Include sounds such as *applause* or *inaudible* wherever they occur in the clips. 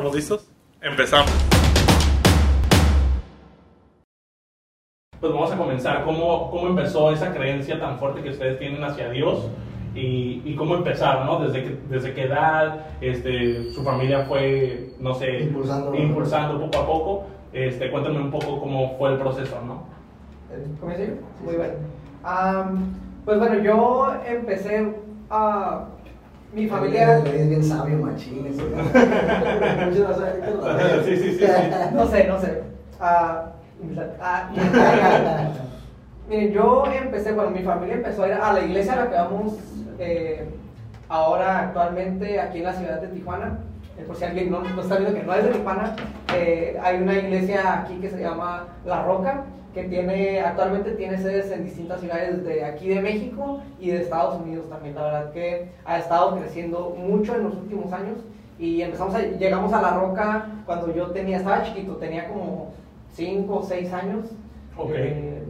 ¿Estamos listos? Empezamos. Pues vamos a comenzar. ¿Cómo, ¿Cómo empezó esa creencia tan fuerte que ustedes tienen hacia Dios? Y, y cómo empezaron, ¿no? Desde, que, desde qué edad este, su familia fue, no sé, Impulsando. impulsando poco a poco. Este, cuéntame un poco cómo fue el proceso, ¿no? ¿Comienzo yo? Muy bien. Am, pues bueno, yo empecé a... Mi familia... Es bien sabio, machín. eso, *laughs* ¿no? Sí, sí, sí. *laughs* No sé, no sé. Ah, ah, *laughs* miren, yo empecé, bueno, mi familia empezó a ir a la iglesia a la que vamos eh, ahora actualmente aquí en la ciudad de Tijuana. Eh, por si alguien no, no está viendo que no es de Tijuana, eh, hay una iglesia aquí que se llama La Roca, que tiene, actualmente tiene sedes en distintas ciudades de aquí de México y de Estados Unidos también. La verdad que ha estado creciendo mucho en los últimos años y empezamos a, llegamos a La Roca cuando yo tenía, estaba chiquito, tenía como 5 o 6 años. Ok. Eh,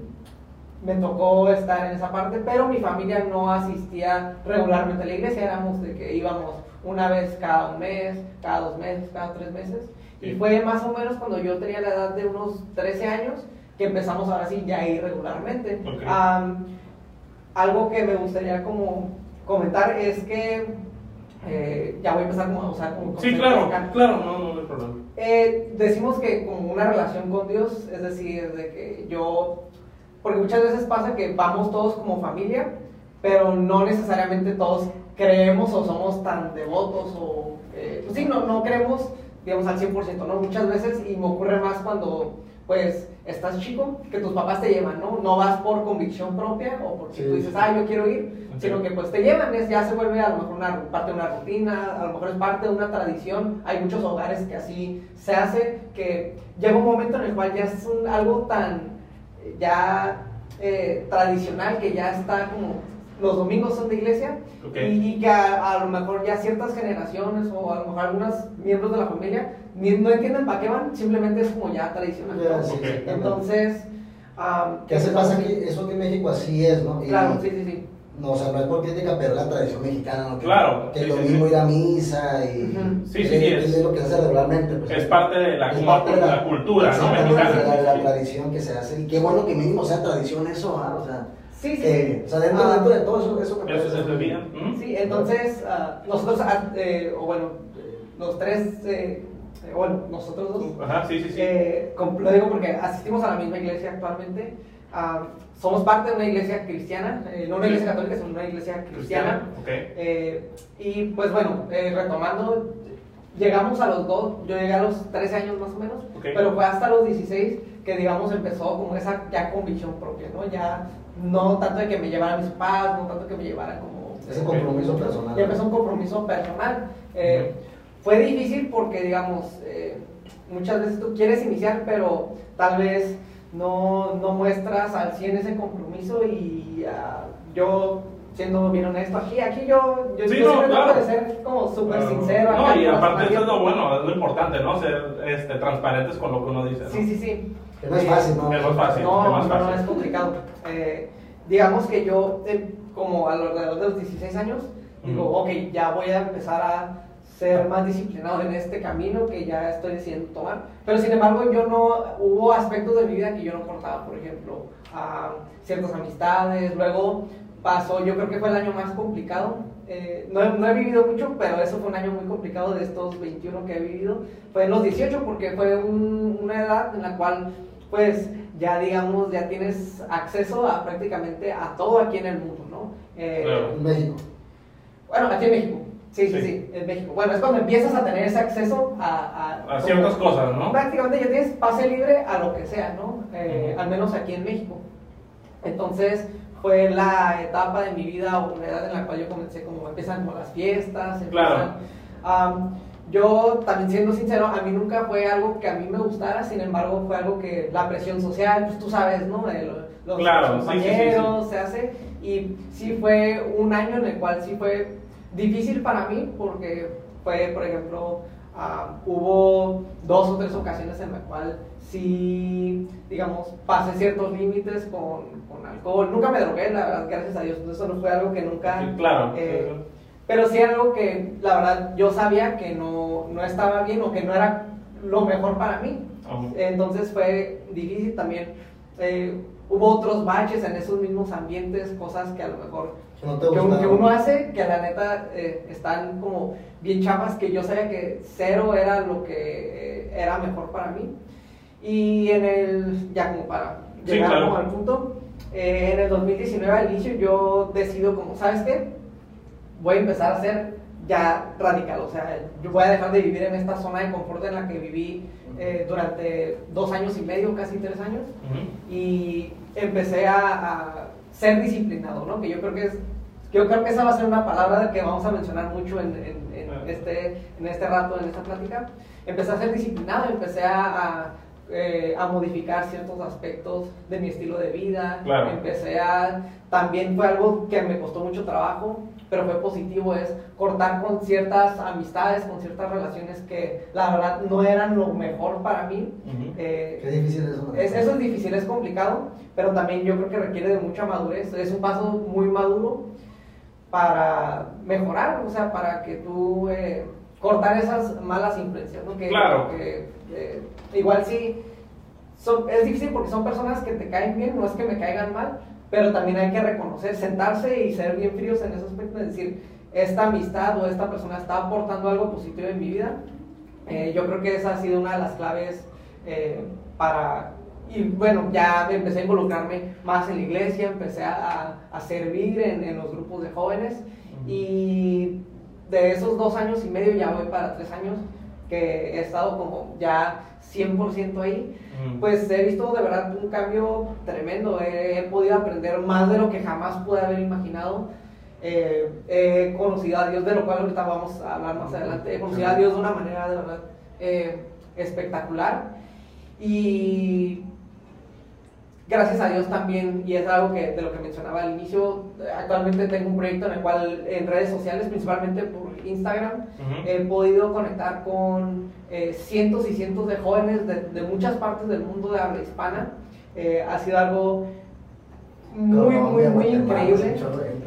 me tocó estar en esa parte, pero mi familia no asistía regularmente a la iglesia, éramos de que íbamos una vez cada un mes, cada dos meses, cada tres meses. Y fue más o menos cuando yo tenía la edad de unos 13 años que empezamos ahora sí ya ir regularmente. Ok. Am, algo que me gustaría como comentar es que eh, ya voy a empezar como a usar como Sí, claro, acá. claro, no, no hay problema. Eh, decimos que como una relación con Dios, es decir, de que yo, porque muchas veces pasa que vamos todos como familia, pero no necesariamente todos creemos o somos tan devotos o, eh, pues sí, no, no creemos, digamos, al 100%, ¿no? Muchas veces, y me ocurre más cuando, pues, estás chico, que tus papás te llevan, ¿no? No vas por convicción propia o porque Sí, tú dices, ah, yo quiero ir, sino que pues te llevan, es, ya se vuelve a lo mejor una parte de una rutina, a lo mejor es parte de una tradición. Hay muchos hogares que así se hace, que llega un momento en el cual ya es un- algo tan eh, ya eh, tradicional que ya está como los domingos son de iglesia Ok. y, y que a, a lo mejor ya ciertas generaciones o a lo mejor algunos miembros de la familia ni- no entienden para qué van, simplemente es como ya tradicional. ¿no? sí, Ok. sí, Entonces, am, ¿Qué hace pasa aquí? Eso aquí en México así es, ¿no? Y- Claro, sí, sí, sí. No, o sea, no es por crítica, pero la tradición mexicana, ¿no? Que, Claro, Que sí, lo sí, mismo sí. ir a misa y. Sí, sí, que- sí, que es- es lo que se hace regularmente. Pues, Es parte de la, Es parte de la cultura, ¿no? Mexicana. La, la tradición que se hace. Y qué bueno que mínimo sea tradición eso, ¿ah? O sea, Sí, sí, que- sí. o sea dentro, Ah, dentro de todo eso, eso me Eso. ¿Mm? Sí, entonces ah, nosotros, ah, eh, o bueno, eh, los tres, eh, eh, bueno, nosotros dos, Ajá, sí, sí, sí. eh, lo digo porque asistimos a la misma iglesia actualmente. somos parte de una iglesia cristiana, eh, no una iglesia católica, sino una iglesia cristiana. Ok. Eh, y pues bueno, eh, retomando, llegamos a los dos, yo llegué a los 13 años más o menos, Ok. pero fue hasta los 16 que digamos empezó como esa ya convicción propia, ¿no? Ya no tanto de que me llevaran mis papás, no tanto que me llevaran como... Ese compromiso personal. Ya empezó un compromiso personal. Eh, Fue difícil porque, digamos, eh, muchas veces tú quieres iniciar, pero tal vez no, no muestras al 100 ese compromiso y ah, yo, siendo bien honesto, aquí, aquí yo, yo, Sí, yo no, siempre claro. trato de ser como súper sincero. No, acá y aparte eso es lo bueno, es lo importante, ¿no? Ser este, transparentes con lo que uno dice, ¿no? Sí, sí, sí. Que no es fácil, ¿no? Es más fácil, no, es más no, no, fácil. es complicado. Eh, digamos que yo, eh, como alrededor de los 16 años, digo, Ujú. ok, ya voy a empezar a ser más disciplinado en este camino que ya estoy decidiendo tomar. Pero sin embargo, yo no, hubo aspectos de mi vida que yo no cortaba, por ejemplo, a ciertas amistades. Luego pasó, yo creo que fue el año más complicado. Eh, no, he- no he vivido mucho, pero eso fue un año muy complicado de estos 21 que he vivido. Fue en los 18 porque fue un- una edad en la cual pues ya digamos, ya tienes acceso a prácticamente a todo aquí en el mundo, ¿no? Eh, Claro. En México. Bueno, aquí en México. Sí, sí, Sí. sí, en México. Bueno, es cuando empiezas a tener ese acceso a... A ciertas cosas, ¿no? Prácticamente ya tienes pase libre a lo que sea, ¿no? Eh. Al menos aquí en México. Entonces fue la etapa de mi vida o la edad en la cual yo comencé como empiezan con las fiestas, Claro. empiezan, am, yo también siendo sincero, a mí nunca fue algo que a mí me gustara, sin embargo fue algo que la presión social, pues tú sabes, ¿no? De lo- los Claro, sí, sí, sí, sí. compañeros se hace y sí fue un año en el cual sí fue difícil para mí porque fue, por ejemplo, ah, hubo dos o tres ocasiones en la cual sí, digamos, pasé ciertos límites con, con alcohol. Nunca me drogué, la verdad, gracias a Dios. Eso no fue algo que nunca... Sí, claro. eh, pero sí algo que la verdad yo sabía que no, no estaba bien o que no era lo mejor para mí. Ajá. Entonces fue difícil también. eh, hubo otros baches en esos mismos ambientes, cosas que a lo mejor Que no te que, que uno hace que la neta eh, están como bien chapas que yo sabía que cero era lo que eh, era mejor para mí y en el ya como para Sí, llegar claro. como al punto eh, en el 2019 al inicio yo decido como sabes qué voy a empezar a ser ya radical o sea yo voy a dejar de vivir en esta zona de confort en la que viví eh, durante dos años y medio casi tres años Ujú. y empecé a, a ser disciplinado, ¿no? Que yo creo que es, yo creo que esa va a ser una palabra que vamos a mencionar mucho en, en- en este, en este rato, en esta plática. Empecé a ser disciplinado, empecé a, a, eh, a modificar ciertos aspectos de mi estilo de vida, Claro. empecé a, también fue algo que me costó mucho trabajo, pero fue positivo, es cortar con ciertas amistades, con ciertas relaciones que la verdad no eran lo mejor para mí. Eh, Qué difícil es eso. es, eso es difícil, es complicado, pero también yo creo que requiere de mucha madurez. Es un paso muy maduro para mejorar, o sea, para que tú eh, cortar esas malas influencias, ¿no? Que, Claro. que, eh, igual sí, son, es difícil porque son personas que te caen bien, no es que me caigan mal, pero también hay que reconocer, sentarse y ser bien fríos en ese aspecto, de decir, esta amistad o esta persona está aportando algo positivo en mi vida. Eh, yo creo que esa ha sido una de las claves eh, para... Y bueno, ya me empecé a involucrarme más en la iglesia, empecé a, a- a servir en, en los grupos de jóvenes y de esos dos años y medio ya voy para tres años que he estado como ya 100% ahí, Ujú. pues he visto de verdad un cambio tremendo, he, he podido aprender más de lo que jamás pude haber imaginado. Eh, he conocido a Dios, de lo cual ahorita vamos a hablar más adelante. He conocido a Dios de una manera de verdad eh, espectacular. Y gracias a Dios también, y es algo que de lo que mencionaba al inicio, actualmente tengo un proyecto en el cual en redes sociales, principalmente por Instagram, he podido conectar con eh, cientos y cientos de jóvenes de, de muchas partes del mundo de habla hispana. Eh, ha sido algo muy, muy, Colombia, muy Guatemala, increíble.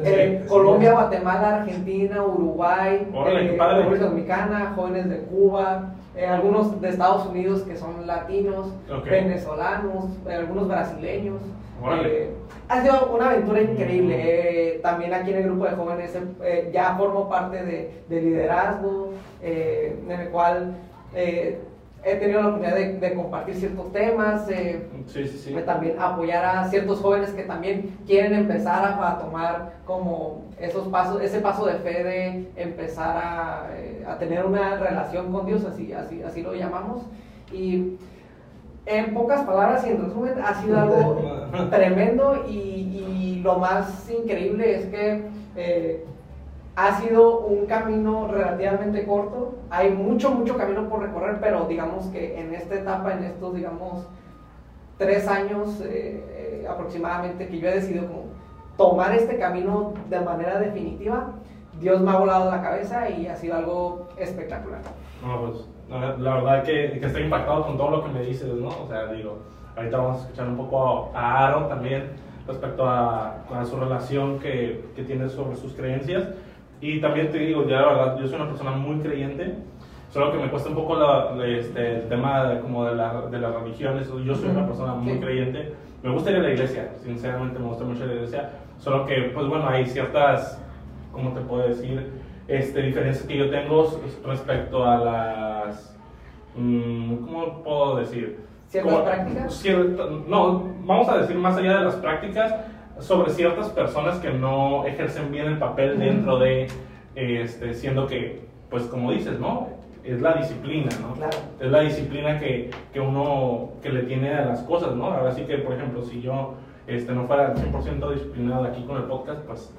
Eh, Sí, Colombia, sí. Guatemala, Argentina, Uruguay, eh. República Dominicana, jóvenes de Cuba, eh, algunos de Estados Unidos que son latinos, venezolanos, eh, algunos brasileños. Eh, ha sido una aventura increíble. eh, también aquí en el grupo de jóvenes eh, ya formo parte de, de liderazgo, en el cual eh, he tenido la oportunidad de, de compartir ciertos temas. eh, Sí, sí, sí. también apoyar a ciertos jóvenes que también quieren empezar a, a tomar como esos pasos, ese paso de fe de empezar a, eh, a tener una relación con Dios, así, así, así lo llamamos. Y en pocas palabras y en resumen, ha sido algo *laughs* tremendo y, y lo más increíble es que eh, ha sido un camino relativamente corto. Hay mucho, mucho camino por recorrer, pero digamos que en esta etapa, en estos, digamos, tres años eh, eh, aproximadamente que yo he decidido como tomar este camino de manera definitiva, Dios me ha volado la cabeza y ha sido algo espectacular. No, pues, la, verdad que, que estoy impactado con todo lo que me dices, ¿no? O sea, digo, ahorita vamos a escuchar un poco a Aaron también respecto a, a su relación que, que tiene sobre sus creencias. Y también te digo, ya la verdad, yo soy una persona muy creyente, solo que me cuesta un poco la- la- este, el tema de, como de, la, de las religiones. Yo soy una persona muy Sí. creyente. Me gusta ir a la iglesia, sinceramente me gusta mucho la iglesia. Solo que, pues bueno, hay ciertas, ¿cómo te puedo decir? Este, diferencias que yo tengo respecto a las. mm, ¿Cómo puedo decir? ¿Ciertas prácticas? cierta- no, vamos a decir más allá de las prácticas, sobre ciertas personas que no ejercen bien el papel dentro de, este, siendo que, pues como dices, ¿no? Es la disciplina, ¿no? Claro. Es la disciplina que, que uno que le tiene a las cosas, ¿no? Ahora sí que, por ejemplo, si yo este, no fuera al 100% disciplinado aquí con el podcast, pues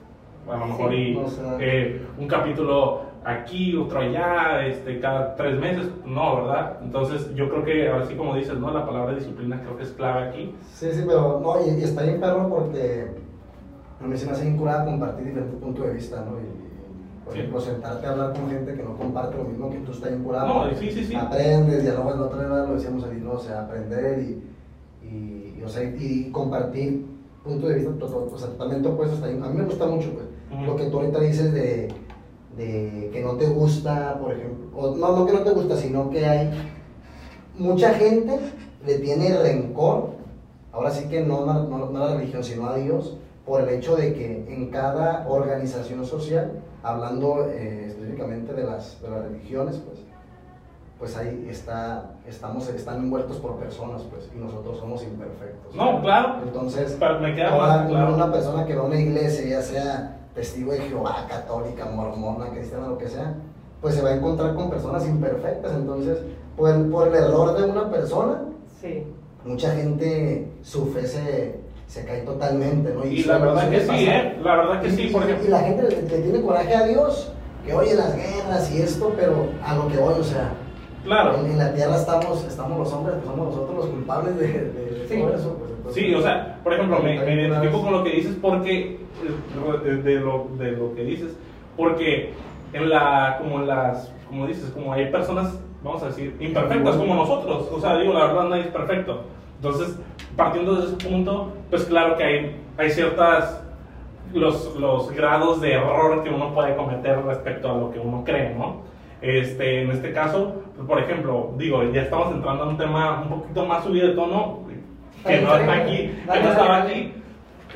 a lo mejor Sí, y, o sea- eh, un capítulo aquí, otro allá, este, cada tres meses, no, ¿verdad? Entonces yo creo que, ahora sí como dices, ¿no? La palabra disciplina creo que es clave aquí. Sí, sí, pero no, y, y está bien perro porque a mí se me hace bien curada compartir diferentes puntos de vista, ¿no? Y, por Sí. ejemplo, sentarte a hablar con gente que no comparte lo mismo que tú, está bien curado. No, sí, sí, sí. Aprendes, dialogas, la otra vez lo decíamos ahí, ¿no? O sea, aprender y, y, y, o sea, y compartir puntos de vista o sea, totalmente opuestos. A mí me gusta mucho, pues, Lo que tú ahorita dices de, de que no te gusta, por ejemplo, o no, no que no te gusta, sino que hay mucha gente le tiene rencor, ahora sí que no, no, no a la religión, sino a Dios, por el hecho de que en cada organización social, hablando eh, específicamente de las, de las religiones, pues, pues ahí está, estamos, están envueltos por personas, pues, y nosotros somos imperfectos. No, claro. Entonces, me queda ahora, más claro. una persona que va a una iglesia, ya sea testigo de Jehová, católica, mormona, cristiana, lo que sea, pues se va a encontrar con personas imperfectas. Entonces, por el, por el error de una persona, sí. mucha gente, su fe se, se cae totalmente, ¿no? Y, la verdad que sí, ¿eh? La verdad que sí, porque... Y la gente le, le, tiene coraje a Dios, que oye las guerras y esto, pero a lo que voy, o sea, Claro. En, en, la tierra estamos, estamos los hombres, pues somos nosotros los culpables de, de, sí. todo eso. Sí, o sea, por ejemplo, me, me identifico con lo que dices porque, de, lo, de lo que dices, porque en la, como en las, como dices, como hay personas, vamos a decir, imperfectas como nosotros, o sea, digo, la verdad nadie es perfecto. Entonces, partiendo de ese punto, pues claro que hay, hay ciertas, los, los grados de error que uno puede cometer respecto a lo que uno cree, ¿no? Este, en este caso, pues, por ejemplo, digo, ya estamos entrando a un tema un poquito más subido de tono, que no está aquí, que no estaba aquí.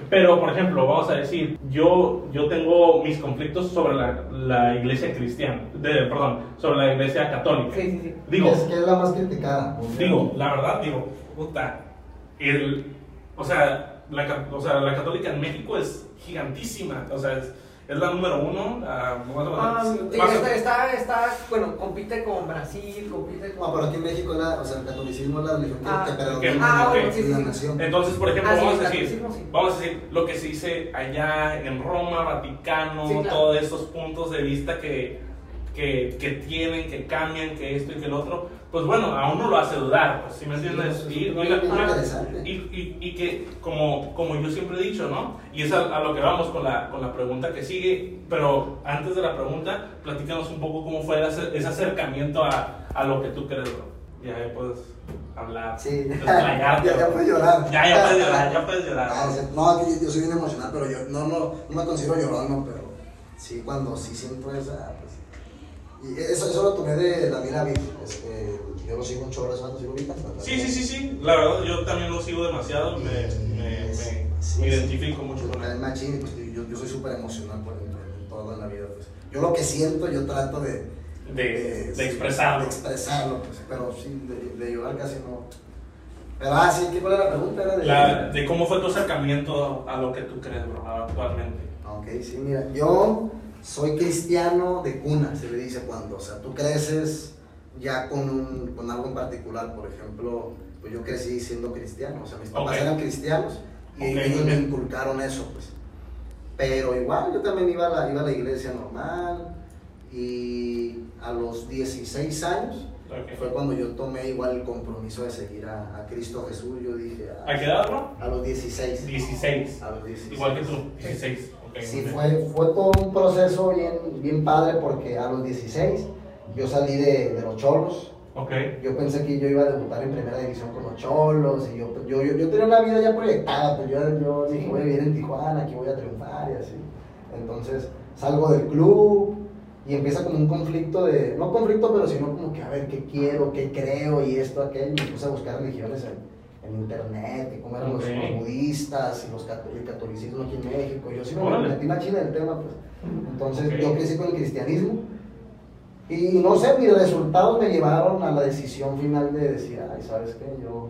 Pero, por ejemplo, vamos a decir, yo, yo tengo mis conflictos sobre la, la iglesia cristiana, de, perdón, sobre la iglesia católica. Sí, sí, sí. Digo, es que es la más criticada. Digo, la verdad, digo, puta, el, o sea, la, o sea, la católica en México es gigantísima, o sea, es, es la número uno. Uh, ah, está, está, está, bueno, compite con Brasil, compite con... No, pero aquí en México la, o sea, el catolicismo es la religión ah, que predomina okay. ah, okay. sí, sí, la sí. nación. Entonces, por ejemplo, Ah, sí, vamos, a decir, vamos a decir lo que se dice allá en Roma, Vaticano, Sí, claro. todos estos puntos de vista que, que, que tienen, que cambian, que esto y que el otro. Pues bueno, a uno lo hace dudar, pues, si me entiendes? Sí, y, es y, y, y- y que, como, como yo siempre he dicho, ¿no? Y es a, a lo que vamos con la, con la pregunta que sigue, pero antes de la pregunta, platícanos un poco cómo fue ese, ese acercamiento a, a lo que tú crees, bro. Ya puedes hablar, Sí, *laughs* ya, ya puedes llorar. Ya, ya puedes llorar, ya puedes llorar. Ah, sí, No, yo, soy bien emocional, pero yo no, no, no me considero llorón, no, pero sí, cuando sí siento esa, pues. Y eso, eso lo tomé de David David. Es, eh, yo lo sigo un chorro de santos, sigo ahorita. Sí, sí, sí, sí. La verdad, yo también lo sigo demasiado. Me, me, me, Sí, me sí. identifico mucho con él. machín, pues, yo, yo soy súper emocional por en todo en la vida. Pues. Yo lo que siento, yo trato de, De, de expresarlo. de expresarlo, pues, pero sí, de, de llorar casi no. Pero, ah, sí, ¿qué era la pregunta? Era de, La- de cómo fue tu acercamiento a lo que tú crees, bro, actualmente. Ok, sí, mira, yo soy cristiano de cuna, se le dice cuando, o sea, tú creces ya con, un, con algo en particular, por ejemplo, pues yo crecí siendo cristiano, o sea, mis papás Ok. eran cristianos y Ok, ellos muy me inculcaron eso, pues. Pero igual, yo también iba a la, iba a la iglesia normal y a los 16 años fue cuando yo tomé igual el compromiso de seguir a, a Cristo Jesús, yo dije, ah, ¿A qué edad, bro? a los 16. 16. A los 16. Igual que tú, 16. Sí, fue, fue todo un proceso bien, bien padre porque a los 16 yo salí de, de los cholos. Ok. Yo pensé que yo iba a debutar en primera división con los cholos y yo, yo, yo, yo tenía una vida ya proyectada, pues yo, yo dije voy a vivir en Tijuana, aquí voy a triunfar y así. Entonces salgo del club y empieza como un conflicto de, no conflicto, pero sino como que a ver qué quiero, qué creo y esto, aquello. Y me puse a buscar religiones en, internet, y cómo eran los- Ok. los, budistas y los el catolicismo aquí en México. Yo sí me Órale. metí machina en el tema, pues. Entonces Ok. yo crecí con el cristianismo. Y no sé, mis resultados me llevaron a la decisión final de decir, ay, ¿sabes qué? Yo,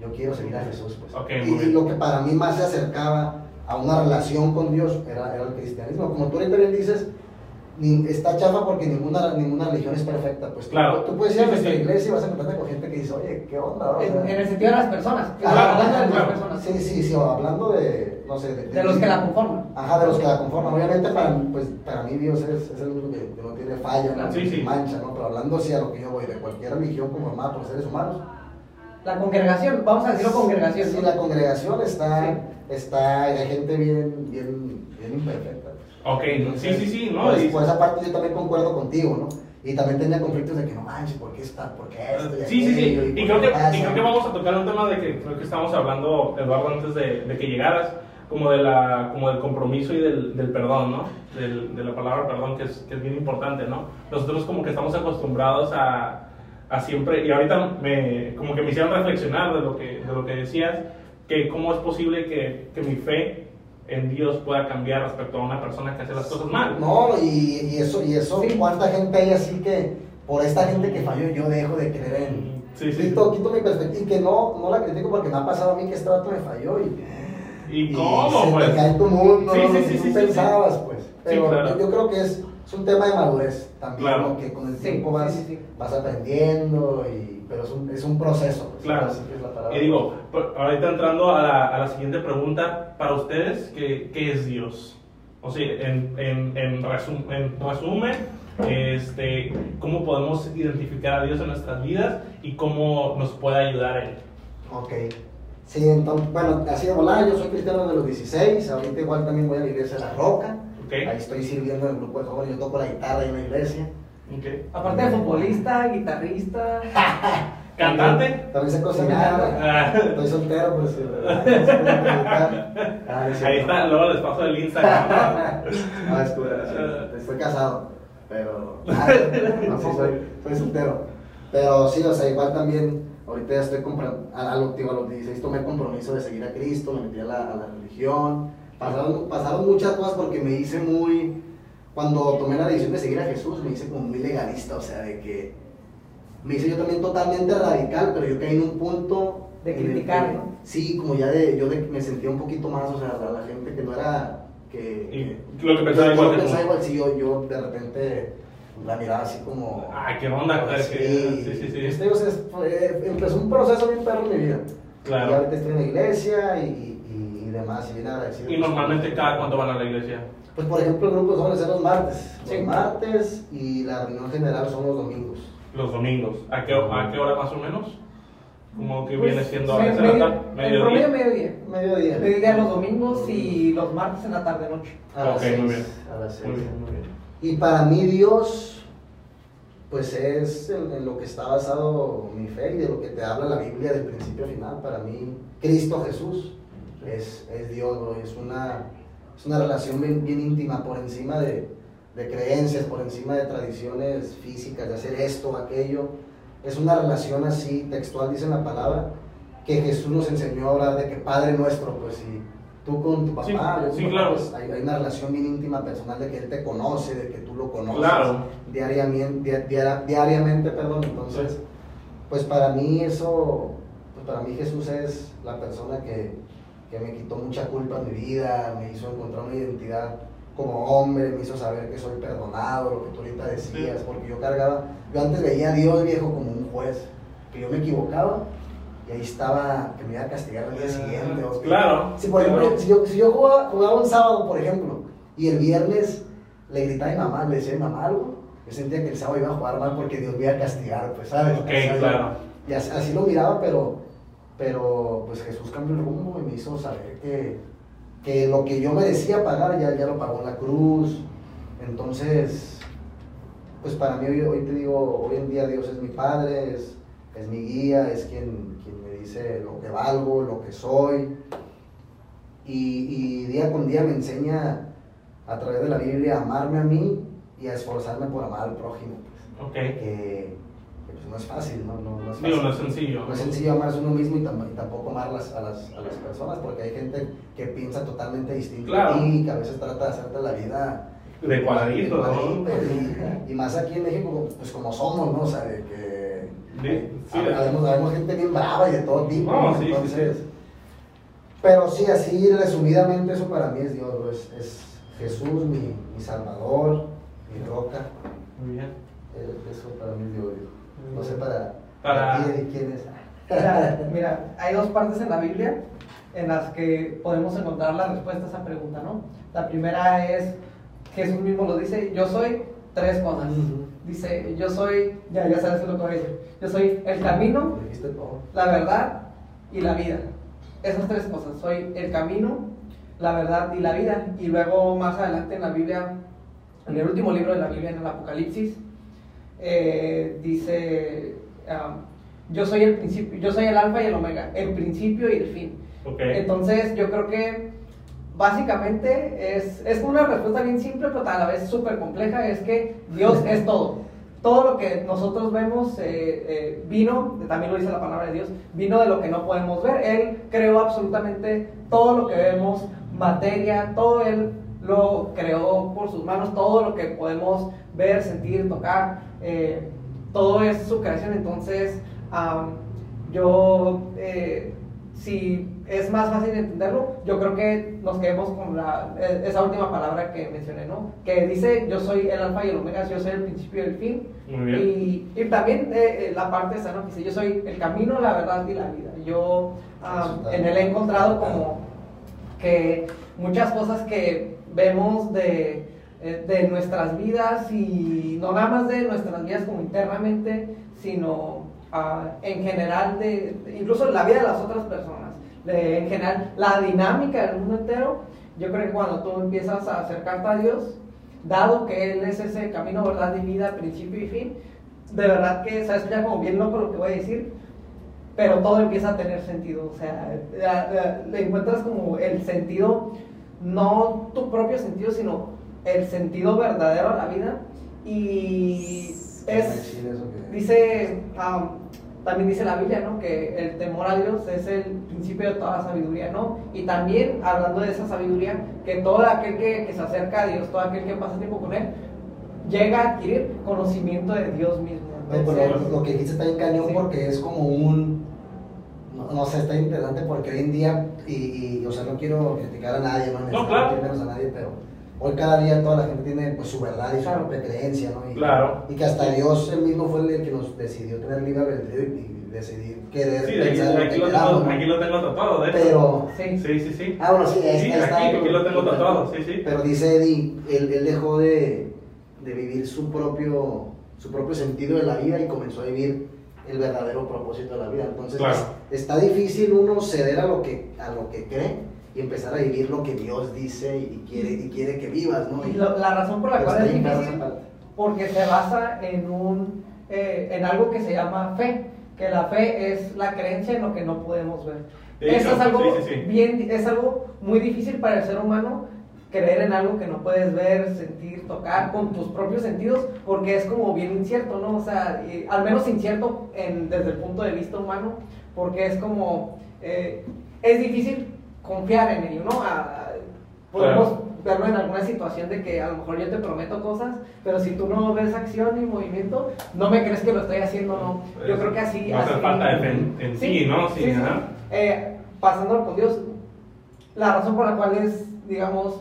yo quiero seguir a Jesús, pues. Ok, y, y lo que para mí más se acercaba a una relación con Dios era, era el cristianismo. Como tú ahorita bien dices, está chafa porque ninguna, ninguna religión es perfecta, pues. Claro. Tú, puedes ir a Sí, sí, nuestra sí. iglesia y vas a encontrarte con gente que dice, oye, ¿qué onda? O En, sea, en el sentido de las personas. Hablando de las personas. Sí, sí, sí, o hablando de, no sé, De los que la conforman. Ajá, de los que la conforman. Obviamente para, pues, para mí Dios es, es el único que, que no tiene falla, no Sí, tiene sí. mancha, ¿no? Pero hablando así a lo que yo voy, de cualquier religión conformada por seres humanos. La congregación, vamos a decirlo congregación. Sí, ¿no? la congregación está, está, hay gente bien, bien, bien imperfecta. Ok, sí, sí, sí, ¿no? Pues, Y- por esa parte yo también concuerdo contigo, ¿no? Y también tenía conflictos de que no manches, ¿por qué está? ¿Por qué esto? Sí, sí, sí. Y por creo, que, y creo que vamos a tocar un tema de que creo que estábamos hablando, Eduardo, antes de, de que llegaras, como, de la, como del compromiso y del, del perdón, ¿no? Del, de la palabra perdón, que es, que es bien importante, ¿no? Nosotros como que estamos acostumbrados a, a siempre, y ahorita me, como que me hicieron reflexionar de lo que, de lo que decías, que cómo es posible que, que mi fe en Dios pueda cambiar respecto a una persona que hace las cosas mal. No, y, y eso, y eso, Sí. ¿cuánta gente hay así que por esta gente que falló yo dejo de creer en... Sí, sí. Quito, quito mi perspectiva y que no, no la critico porque me ha pasado a mí que este vato me falló y... ¿Y cómo, se pues? te cae tu mundo, Sí, ¿no? sí, sí, Tú sí, sí, pensabas, pues. Pero claro. yo, yo creo que es, es un tema de madurez también, Claro. ¿no? que con el tiempo sí, vas, sí, sí. vas aprendiendo, y, pero es un, es un proceso. Pues, Claro. Así que es la palabra. Y digo, ahorita entrando a la, a la siguiente pregunta, para ustedes, ¿qué, qué es Dios? O sea, en, en, en, resum- en resumen, este, ¿cómo podemos identificar a Dios en nuestras vidas y cómo nos puede ayudar Él? Ok. Sí, entonces, bueno, así de volada, yo soy cristiano de los 16, ahorita igual también voy a la iglesia de La Roca, ¿Ok? ahí estoy sirviendo en el grupo de jóvenes, yo toco la guitarra en la iglesia. Aparte de futbolista, guitarrista. *laughs* ¿Cantante? También sé cocinar, estoy soltero, pues. Ah, es Ahí está, luego les paso el Instagram. *laughs* Ah, es. *laughs* Estoy casado, pero. No, sí, soy, soy soltero. Pero sí, o sea, igual también, ahorita ya estoy comprando. A, a, lo- digo, a los 16 tomé el compromiso de seguir a Cristo, me metí a la, a la religión. Pasaron, pasaron muchas cosas porque me hice muy. Cuando tomé la decisión de seguir a Jesús, me hice como muy legalista, o sea, de que. Me hice yo también totalmente radical, pero yo caí en un punto. De criticar, ¿no? Sí, como ya de. Yo de- me sentía un poquito más, o sea, la, la gente que no era. Que, Y lo que pensaba igual que tú. pensaba igual, sí, yo, yo de repente la miraba así como... Ay, qué onda, como es que- así. sí, sí, sí. Este, o sea, fue- empezó un proceso bien perro en mi vida. Claro. Y ahorita estoy en la iglesia y, y, y demás, y bien agradecido. Y normalmente, ¿cada cuánto van a la iglesia? Pues por ejemplo, el grupo son los martes. Sí. Los martes y la reunión general son los domingos. Los domingos. ¿A qué, a qué hora más o menos? Como que Pues, viene siendo a veces en la medio- tarde, En mediodía. promedio, mediodía. Mediodía. Mediodía los domingos y los martes en la tarde-noche. A las Ok, seis, muy bien. A las seis. Muy bien, muy bien. Y para mí Dios, pues es en, en lo que está basado mi fe y de lo que te habla la Biblia del principio al final. Para mí, Cristo Jesús es, es Dios, bro, es una, es una relación bien, bien íntima por encima de, de creencias, por encima de tradiciones físicas, de hacer esto o aquello. Es una relación así, textual dice la palabra, que Jesús nos enseñó a hablar de que Padre nuestro, pues si tú con tu papá, Sí, yo sí, papá, claro. pues, hay, hay una relación bien íntima, personal, de que Él te conoce, de que tú lo conoces Claro. diariamente, dia- diara- diariamente, perdón, entonces, Sí. pues para mí eso, pues para mí Jesús es la persona que, que me quitó mucha culpa en mi vida, me hizo encontrar una identidad como hombre, me hizo saber que soy perdonado, lo que tú ahorita decías, porque yo cargaba, yo antes veía a Dios viejo como un juez, que yo me equivocaba y ahí estaba, que me iba a castigar al día siguiente. o Claro. Si por ejemplo, Claro. si yo, si yo jugaba, jugaba un sábado, por ejemplo, y el viernes le gritaba a mi mamá, le decía a mi mamá algo, yo sentía que el sábado iba a jugar mal porque Dios me iba a castigar, pues, ¿sabes? Ok, O sea, yo- claro. Y así, así lo miraba, pero, pero pues Jesús cambió el rumbo y me hizo saber que, que lo que yo merecía pagar ya, ya lo pagó en la cruz. Entonces, pues para mí hoy, hoy te digo, hoy en día Dios es mi padre, es, es mi guía, es quien, quien me dice lo que valgo, lo que soy. Y, y día con día me enseña a través de la Biblia a amarme a mí y a esforzarme por amar al prójimo. pues, que, no es fácil, ¿no? No, no es Digo, fácil. no es sencillo. No es sencillo amarse a uno mismo y, tam- y tampoco amar las- a, las, a las personas, porque hay gente que piensa totalmente distinto Claro. a ti, que a veces trata de hacerte la vida De cuadrito, y, y más aquí en México, pues como somos, ¿no? O sea, de que Sí, sí, hab- habemos, habemos gente bien brava y de todo tipo, No, ¿no? sí, sí, entonces... Pero sí, así resumidamente, eso para mí es Dios, ¿no? es, es Jesús, mi, mi Salvador, mi roca. Muy bien. Eh, Eso para mí es Dios. No sé para, Para- quién es. Mira, *laughs* mira, hay dos partes en la Biblia en las que podemos encontrar la respuesta a esa pregunta, ¿no? La primera es, Jesús mismo lo dice, yo soy tres cosas. Dice, yo soy, ya, ya sabes lo que voy a decir, yo soy el camino, la verdad y la vida. Esas tres cosas, soy el camino, la verdad y la vida. Y luego más adelante en la Biblia, en el último libro de la Biblia, en el Apocalipsis, eh, dice, ah, yo soy el principio, yo soy el alfa y el omega, el principio y el fin. Entonces yo creo que básicamente es, es una respuesta bien simple, pero a la vez súper compleja, es que Dios es todo. Todo lo que nosotros vemos eh, eh, vino, también lo dice la palabra de Dios, vino de lo que no podemos ver. Él creó absolutamente todo lo que vemos, materia, todo Él lo creó por sus manos, todo lo que podemos ver, sentir, tocar, eh, todo es su creación. Entonces, yo, si es más fácil de entenderlo, yo creo que nos quedemos con la, e, esa última palabra que mencioné, ¿no? Que dice, yo soy el alfa y el omega, yo soy el principio y el fin. Y, y, también eh, eh, la parte esa, ¿no? Que dice, yo soy el camino, la verdad y la vida. Yo en él he encontrado como que muchas cosas que vemos de, eh, de nuestras vidas y no nada más de nuestras vidas como internamente, sino ah, en general de, incluso la vida de las otras personas en general, la dinámica del mundo entero, yo creo que cuando tú empiezas a acercarte a Dios, dado que Él es ese camino, verdad y vida, principio y fin, de verdad que, sabes, ya como bien loco lo que voy a decir, pero todo empieza a tener sentido, o sea, le encuentras como el sentido, no tu propio sentido, sino el sentido verdadero a la vida, y es, dice, um, también dice la Biblia, ¿no? Que el temor a Dios es el principio de toda sabiduría, ¿no? Y también, hablando de esa sabiduría, que todo aquel que, se acerca a Dios, todo aquel que pasa tiempo con Él, llega a adquirir conocimiento de Dios mismo. lo que dijiste está en cañón porque es como un... No, sé, está interesante porque hoy en día, y, o sea, no quiero criticar a nadie, no, no claro. menos a nadie, pero hoy cada día toda la gente tiene pues, su verdad y su propia creencia, ¿no? Y, claro. Y que hasta Dios él mismo fue el que nos decidió tener libre albedrío y, decidir querer sí, aquí, aquí, lo tengo, aquí, lo tengo, tatuado, de hecho. Pero, sí, sí, sí. sí. Ah, bueno, sí, sí está, aquí, aquí, lo tengo tatuado, sí, sí. Pero dice Eddie, él, él dejó de, de vivir su propio, su propio sentido de la vida y comenzó a vivir el verdadero propósito de la vida. Entonces, claro. está difícil uno ceder a lo que, a lo que cree y empezar a vivir lo que Dios dice y quiere, y quiere que vivas, ¿no? Y la razón por la cual es difícil, porque se basa en, un, eh, en algo que se llama fe, que la fe es la creencia en lo que no podemos ver. Eso es algo, Bien, es algo muy difícil para el ser humano creer en algo que no puedes ver, sentir, tocar con tus propios sentidos, porque es como bien incierto, ¿no? O sea, al menos incierto en, desde el punto de vista humano, porque es como, eh, es difícil confiar en ello, ¿no? podemos verlo en alguna situación de que a lo mejor yo te prometo cosas, pero si tú no ves acción y movimiento, no me crees que lo estoy haciendo, ¿no? Yo creo que así... No hace falta de en, sí, ¿no? Sí, sí, eh, pasándolo con Dios, la razón por la cual es, digamos,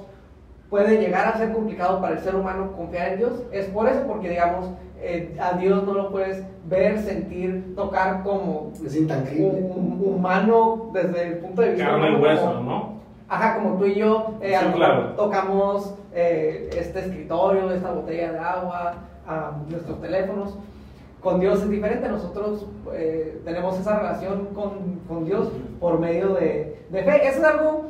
puede llegar a ser complicado para el ser humano confiar en Dios, es por eso, porque digamos, eh, a Dios no lo puedes ver, sentir, tocar como es intangible. Un, humano desde el punto de vista Carne y hueso, ¿no? Ajá, como tú y yo eh, tocamos eh, este escritorio, esta botella de agua, nuestros teléfonos. Con Dios es diferente, nosotros tenemos esa relación con, con, Dios por medio de, de fe. Eso es algo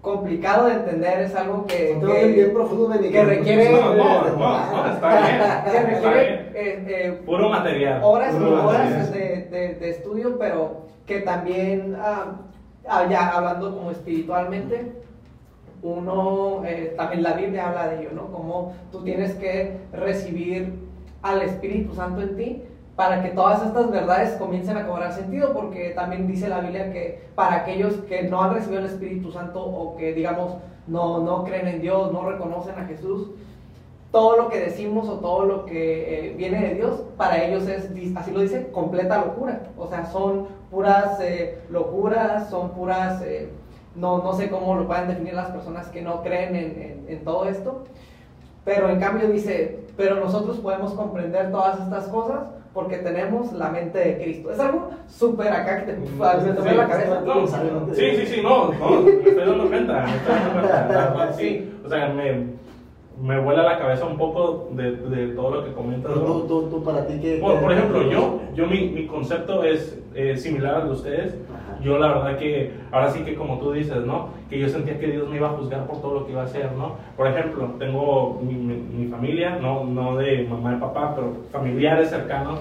complicado de entender, es algo que, que, bien profundo que requiere, no, no, no, está bien, *laughs* que requiere eh, eh, puro material, horas y horas de, de, de, estudio, pero que también, ah, ah, ya hablando como espiritualmente, uno, eh, también la Biblia habla de ello, ¿no? Como tú tienes que recibir al Espíritu Santo en ti para que todas estas verdades comiencen a cobrar sentido, porque también dice la Biblia que para aquellos que no han recibido el Espíritu Santo o que, digamos, no, no creen en Dios, no reconocen a Jesús, todo lo que decimos o todo lo que eh, viene de Dios, para ellos es, así lo dice, completa locura. O sea, son puras eh, locuras, son puras, eh, no, no sé cómo lo pueden definir las personas que no creen en, en todo esto. Pero en cambio dice, pero nosotros podemos comprender todas estas cosas porque tenemos la mente de Cristo. Es algo súper acá que te, sí, la cabeza. sí, sí, sí, no, no, me estoy dando cuenta, me estoy dando cuenta. Sí, o sea, me, me vuela la cabeza un poco de, de todo lo que comentas. Pero tú, tú, para ti, ¿qué? Por, por ejemplo, yo, yo mi, mi concepto es eh, similar al de ustedes. Yo la verdad que, ahora sí que como tú dices, ¿no? Que yo sentía que Dios me iba a juzgar por todo lo que iba a hacer, ¿no? Por ejemplo, tengo mi, mi, familia, no, no de mamá y papá, pero familiares cercanos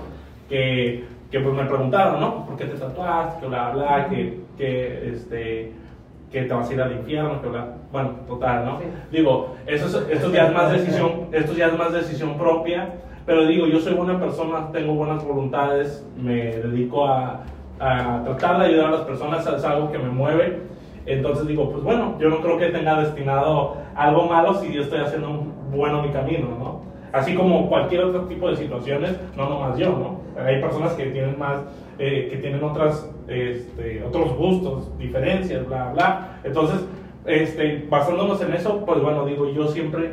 que, que pues me preguntaron, ¿no? ¿Por qué te tatuaste? Que bla, bla, que, que este que te vas a ir al infierno, que bla- bueno, total, ¿no? Sí. Digo, eso es- esto ya es más decisión, esto ya es más decisión propia, pero digo, yo soy buena persona, tengo buenas voluntades, me dedico a, a tratar de ayudar a las personas, es algo que me mueve, entonces digo, pues bueno, yo no creo que tenga destinado algo malo si yo estoy haciendo bueno mi camino, ¿no? Así como cualquier otro tipo de situaciones, no nomás yo, ¿no? Hay personas que tienen más, eh, que tienen otras, este, otros gustos, diferencias, bla, bla. Entonces, este, basándonos en eso, pues bueno, digo, yo siempre,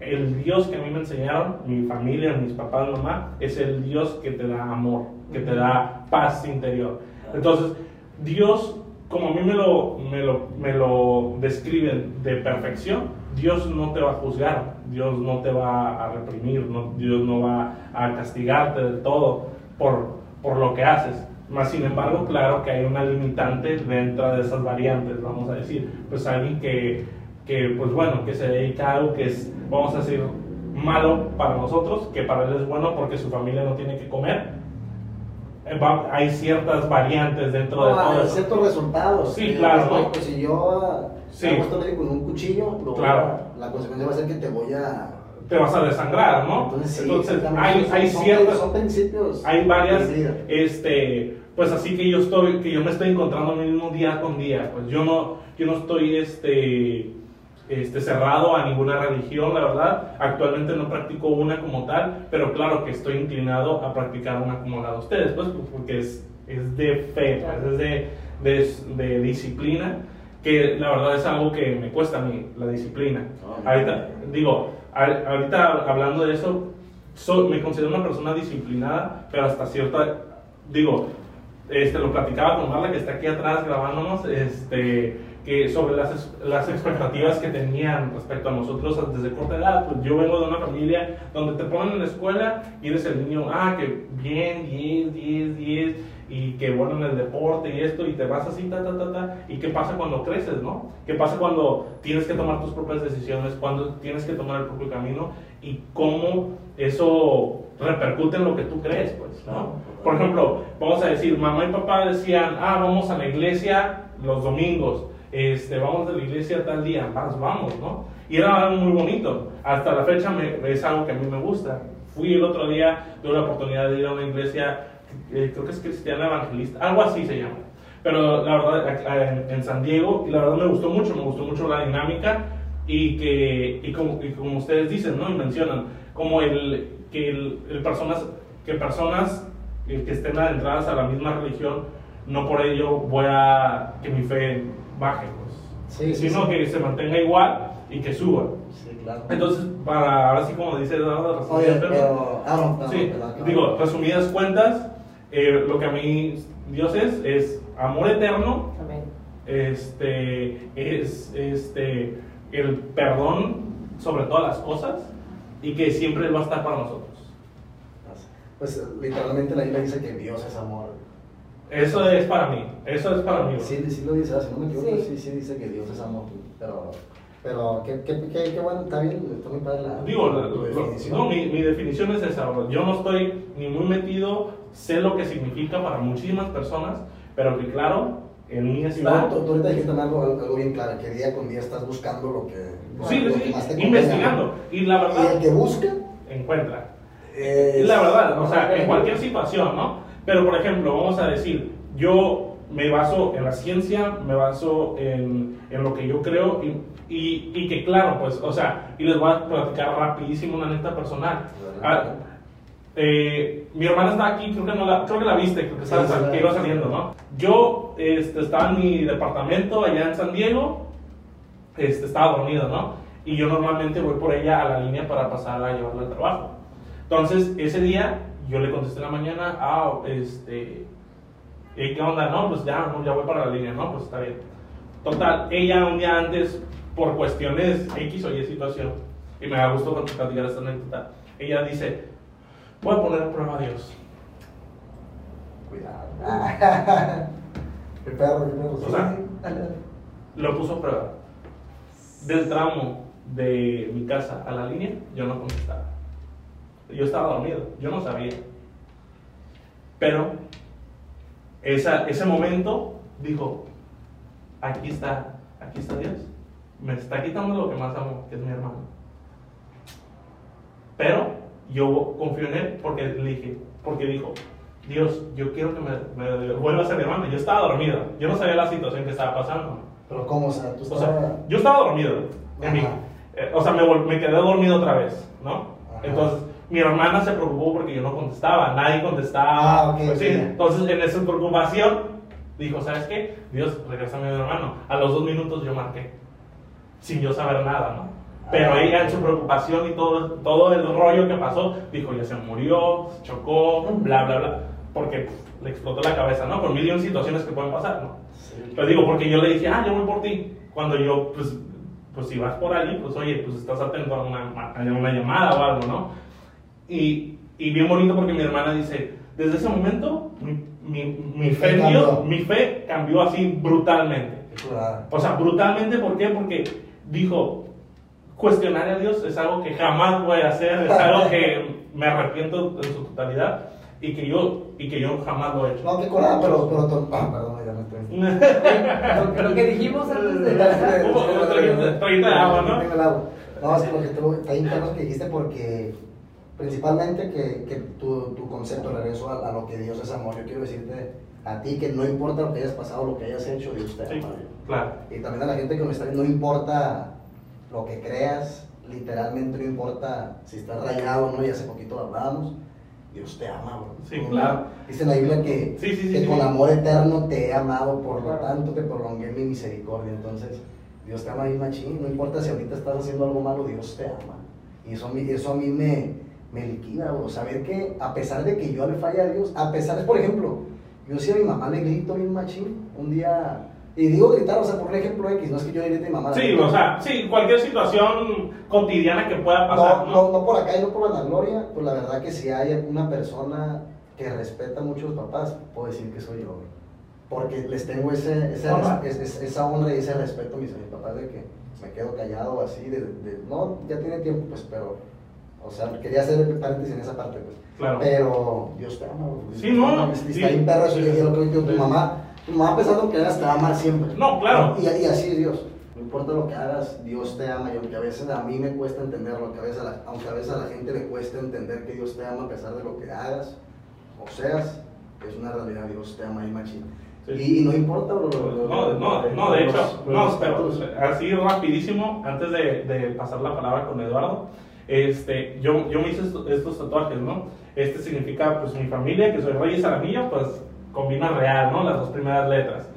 el Dios que a mí me enseñaron, mi familia, mis papás, mamá, es el Dios que te da amor, que te da paz interior. Entonces, Dios, como a mí me lo, me lo, me lo describen de perfección, Dios no te va a juzgar, Dios no te va a reprimir, Dios no va a castigarte del todo por, por lo que haces. Más sin embargo, claro que hay una limitante dentro de esas variantes, vamos a decir. Pues alguien que, que pues bueno, que se dedica a algo que es, vamos a decir, malo para nosotros, que para él es bueno porque su familia no tiene que comer. Eh, va- hay ciertas variantes dentro de todo hay eso. ciertos resultados. Sí, Eh, claro, pues, ¿no? pues, si yo Sí. hago esto con un cuchillo, lo voy Claro. la consecuencia va a ser que te voy a. Te vas a desangrar, ¿no? Entonces, sí, Entonces hay, hay son- ciertas, Son principios. hay varias, este, pues así que yo estoy, que yo me estoy encontrando a mí mismo día con día, pues yo no, yo no estoy, este, este, cerrado a ninguna religión, la verdad, actualmente no practico una como tal, pero claro que estoy inclinado a practicar una como la de ustedes, pues porque es, es de fe, pues, es de, de, de disciplina, que la verdad es algo que me cuesta a mí, la disciplina. Ahorita, digo, a- ahorita hablando de eso, soy- me considero una persona disciplinada, pero hasta cierta, digo, este, lo platicaba con Marla que está aquí atrás grabándonos, este, que sobre las, las expectativas que tenían respecto a nosotros desde corta edad, pues yo vengo de una familia donde te ponen en la escuela y eres el niño, ah, que bien, 10, 10, 10, y que bueno en el deporte y esto, y te vas así, ta, ta, ta, ta, y qué pasa cuando creces, ¿no? ¿Qué pasa cuando tienes que tomar tus propias decisiones, cuando tienes que tomar el propio camino, y cómo eso repercute en lo que tú crees, pues, ¿no? Por ejemplo, vamos a decir, mamá y papá decían, ah, vamos a la iglesia los domingos, este, vamos a la iglesia tal día, vas, vamos, ¿no? Y era algo muy bonito. Hasta la fecha me- es algo que a mí me gusta. Fui el otro día, tuve la oportunidad de ir a una iglesia, eh, creo que es cristiana evangelista, algo así se llama. Pero la verdad, acá en, San Diego, y la verdad me gustó mucho, me gustó mucho la dinámica y que, y como, como ustedes dicen, ¿no? Y mencionan, como el, que personas, que personas eh, que estén adentradas a la misma religión, no por ello voy a que mi fe baje, pues. Sí, sí, sino sí. que se mantenga igual y que suba. Sí, claro. Entonces, para ahora sí como dice Eduardo. Ah, digo, resumidas cuentas, eh, lo que a mí Dios es, es amor eterno, Amén. este, es este, el perdón sobre todas las cosas y que siempre Él va a estar para nosotros. Pues literalmente la Biblia dice que Dios es amor. Eso es para mí, eso es para mí. Sí, sí lo dice, si no me equivoco, Sí. sí, sí, dice que Dios es amor. Pero, pero qué, qué, qué, qué bueno, está bien, está muy padre la, Digo, tu lo- lo- definición. no, mi, mi definición es esa. bro. Yo no estoy ni muy metido, sé lo que significa para muchísimas personas, pero que claro, en mí está. tú, tú ahorita dijiste algo, algo bien claro, que día con día estás buscando lo que, Sí, lo sí, que más te investigando. Y la Y el verdad, que busca, encuentra. Es la verdad, o sea, en cualquier situación, ¿no? Pero por ejemplo, vamos a decir, yo me baso en la ciencia, me baso en, en lo que yo creo y, y, y que claro, pues, o sea, y les voy a platicar rapidísimo una neta personal. Ah, eh, mi hermana está aquí, creo que, no la, creo que la viste, creo que, estaba, Sí, que iba saliendo, ¿no? Yo este, estaba en mi departamento allá en San Diego, este, estaba dormido, ¿no? Y yo normalmente voy por ella a la línea para pasar a llevarla al trabajo. Entonces, ese día yo le contesté en la mañana, ah, este, ¿y ¿qué onda? No, pues ya, no, ya voy para la línea, no, pues está bien. Total, ella un día antes, por cuestiones X o Y situación, y me da gusto platicar esta anécdota, ella dice, voy a poner a prueba a Dios. Cuidado. *laughs* qué perro, qué perro. O sea. Lo puso a prueba. Del tramo de mi casa a la línea, yo no contestaba. Yo estaba dormido, yo no sabía. Pero esa, ese momento dijo, aquí está aquí está Dios. Me está quitando lo que más amo, que es mi hermano. Pero yo confío en él porque le dije, porque dijo, Dios, yo quiero que me, me vuelva a ser mi hermano. Yo estaba dormido, yo no sabía la situación que estaba pasando. Pero ¿cómo? O sea, tú O estabas... sea, yo estaba dormido. en. Eh, o sea, me, me quedé dormido otra vez, ¿no? Ajá. Entonces, mi hermana se preocupó porque yo no contestaba, nadie contestaba. Ah, ok, Pues sí. Entonces, en esa preocupación, dijo, ¿sabes qué? Dios, regrésame a mi hermano. A los dos minutos yo marqué, sin yo saber nada, ¿no? Pero Ah, ella en su preocupación y todo, todo el rollo que pasó, dijo, ya se murió, se chocó, bla, bla, bla. Porque pues, le explotó la cabeza, ¿no? Por mil y un situaciones que pueden pasar, ¿no? Sí. Pues digo, porque yo le dije, ah, yo voy por ti. Cuando yo, pues, pues si vas por allí, pues oye, pues estás atento a una, a una llamada o algo, ¿no? Y, y bien bonito porque mi hermana dice, desde ese momento mi, mi, mi fe en Dios, Cambió. mi fe cambió así brutalmente. Chulada. O sea, brutalmente, ¿por qué? Porque dijo, cuestionar a Dios es algo que jamás voy a hacer, es *laughs* algo que me arrepiento en su totalidad y que yo, y que yo jamás lo he hecho. No, qué colada, pero... pero to- ah, perdón, ya me estoy... *laughs* Lo, que dijimos antes de la... ¿Cómo? Traguita- traguita de agua, ¿no? No, es que lo que tú, está claro que dijiste porque principalmente que, que tu, tu concepto, regreso a, a lo que Dios es amor, yo quiero decirte a ti que no importa lo que hayas pasado, lo que hayas hecho, Dios te Sí, ama. claro. Y también a la gente que nos está viendo, no importa lo que creas, literalmente no importa si estás rayado o no, y hace poquito hablábamos, Dios te ama, bro. Sí, claro. Dice la Biblia que, Sí, sí, sí, que sí, con sí. amor eterno te he amado, por lo tanto te prolongué mi misericordia. Entonces, Dios te ama bien machín, no importa si ahorita estás haciendo algo malo, Dios te ama. Y eso eso a mí me, me liquida, bro. Saber que a pesar de que yo le falle a Dios, a pesar de, por ejemplo, yo si a mi mamá le grito bien machín, un día, y digo gritar, o sea, por ejemplo X, no es que yo le grite a mi mamá. Sí, o sea, sí, cualquier situación cotidiana que pueda pasar, no, ¿no? no, no por acá y no por la gloria, pues la verdad que si hay una persona que respeta mucho a los papás, puedo decir que soy yo. Porque les tengo ese, ese res- esa honra y ese respeto a mis, a mis papás de que me quedo callado o así, de, de- no, ya tiene tiempo, pues, pero, o sea, quería hacer paréntesis en esa parte, pues. Claro. Pero Dios te ama, güey. Sí, no, sí. Está bien perro eso, es lo que digo, tu mamá, tu mamá pensando que hagas te va a amar siempre. No, claro. Y, y así es Dios. No importa lo que hagas, Dios te ama. Y aunque a veces a mí me cuesta entenderlo, aunque a veces a la, aunque a, veces a la gente le cuesta entender que Dios te ama a pesar de lo que hagas o seas, es una realidad. Dios te ama y machín. Sí. Y, no importa, bro. No, no, no, de hecho, no, pero así rapidísimo, antes de, de pasar la palabra con Eduardo, este, yo, yo me hice estos, estos tatuajes, ¿no? Este significa, pues, mi familia, que soy Reyes Aramillo, pues, combina real, ¿no? Las dos primeras letras.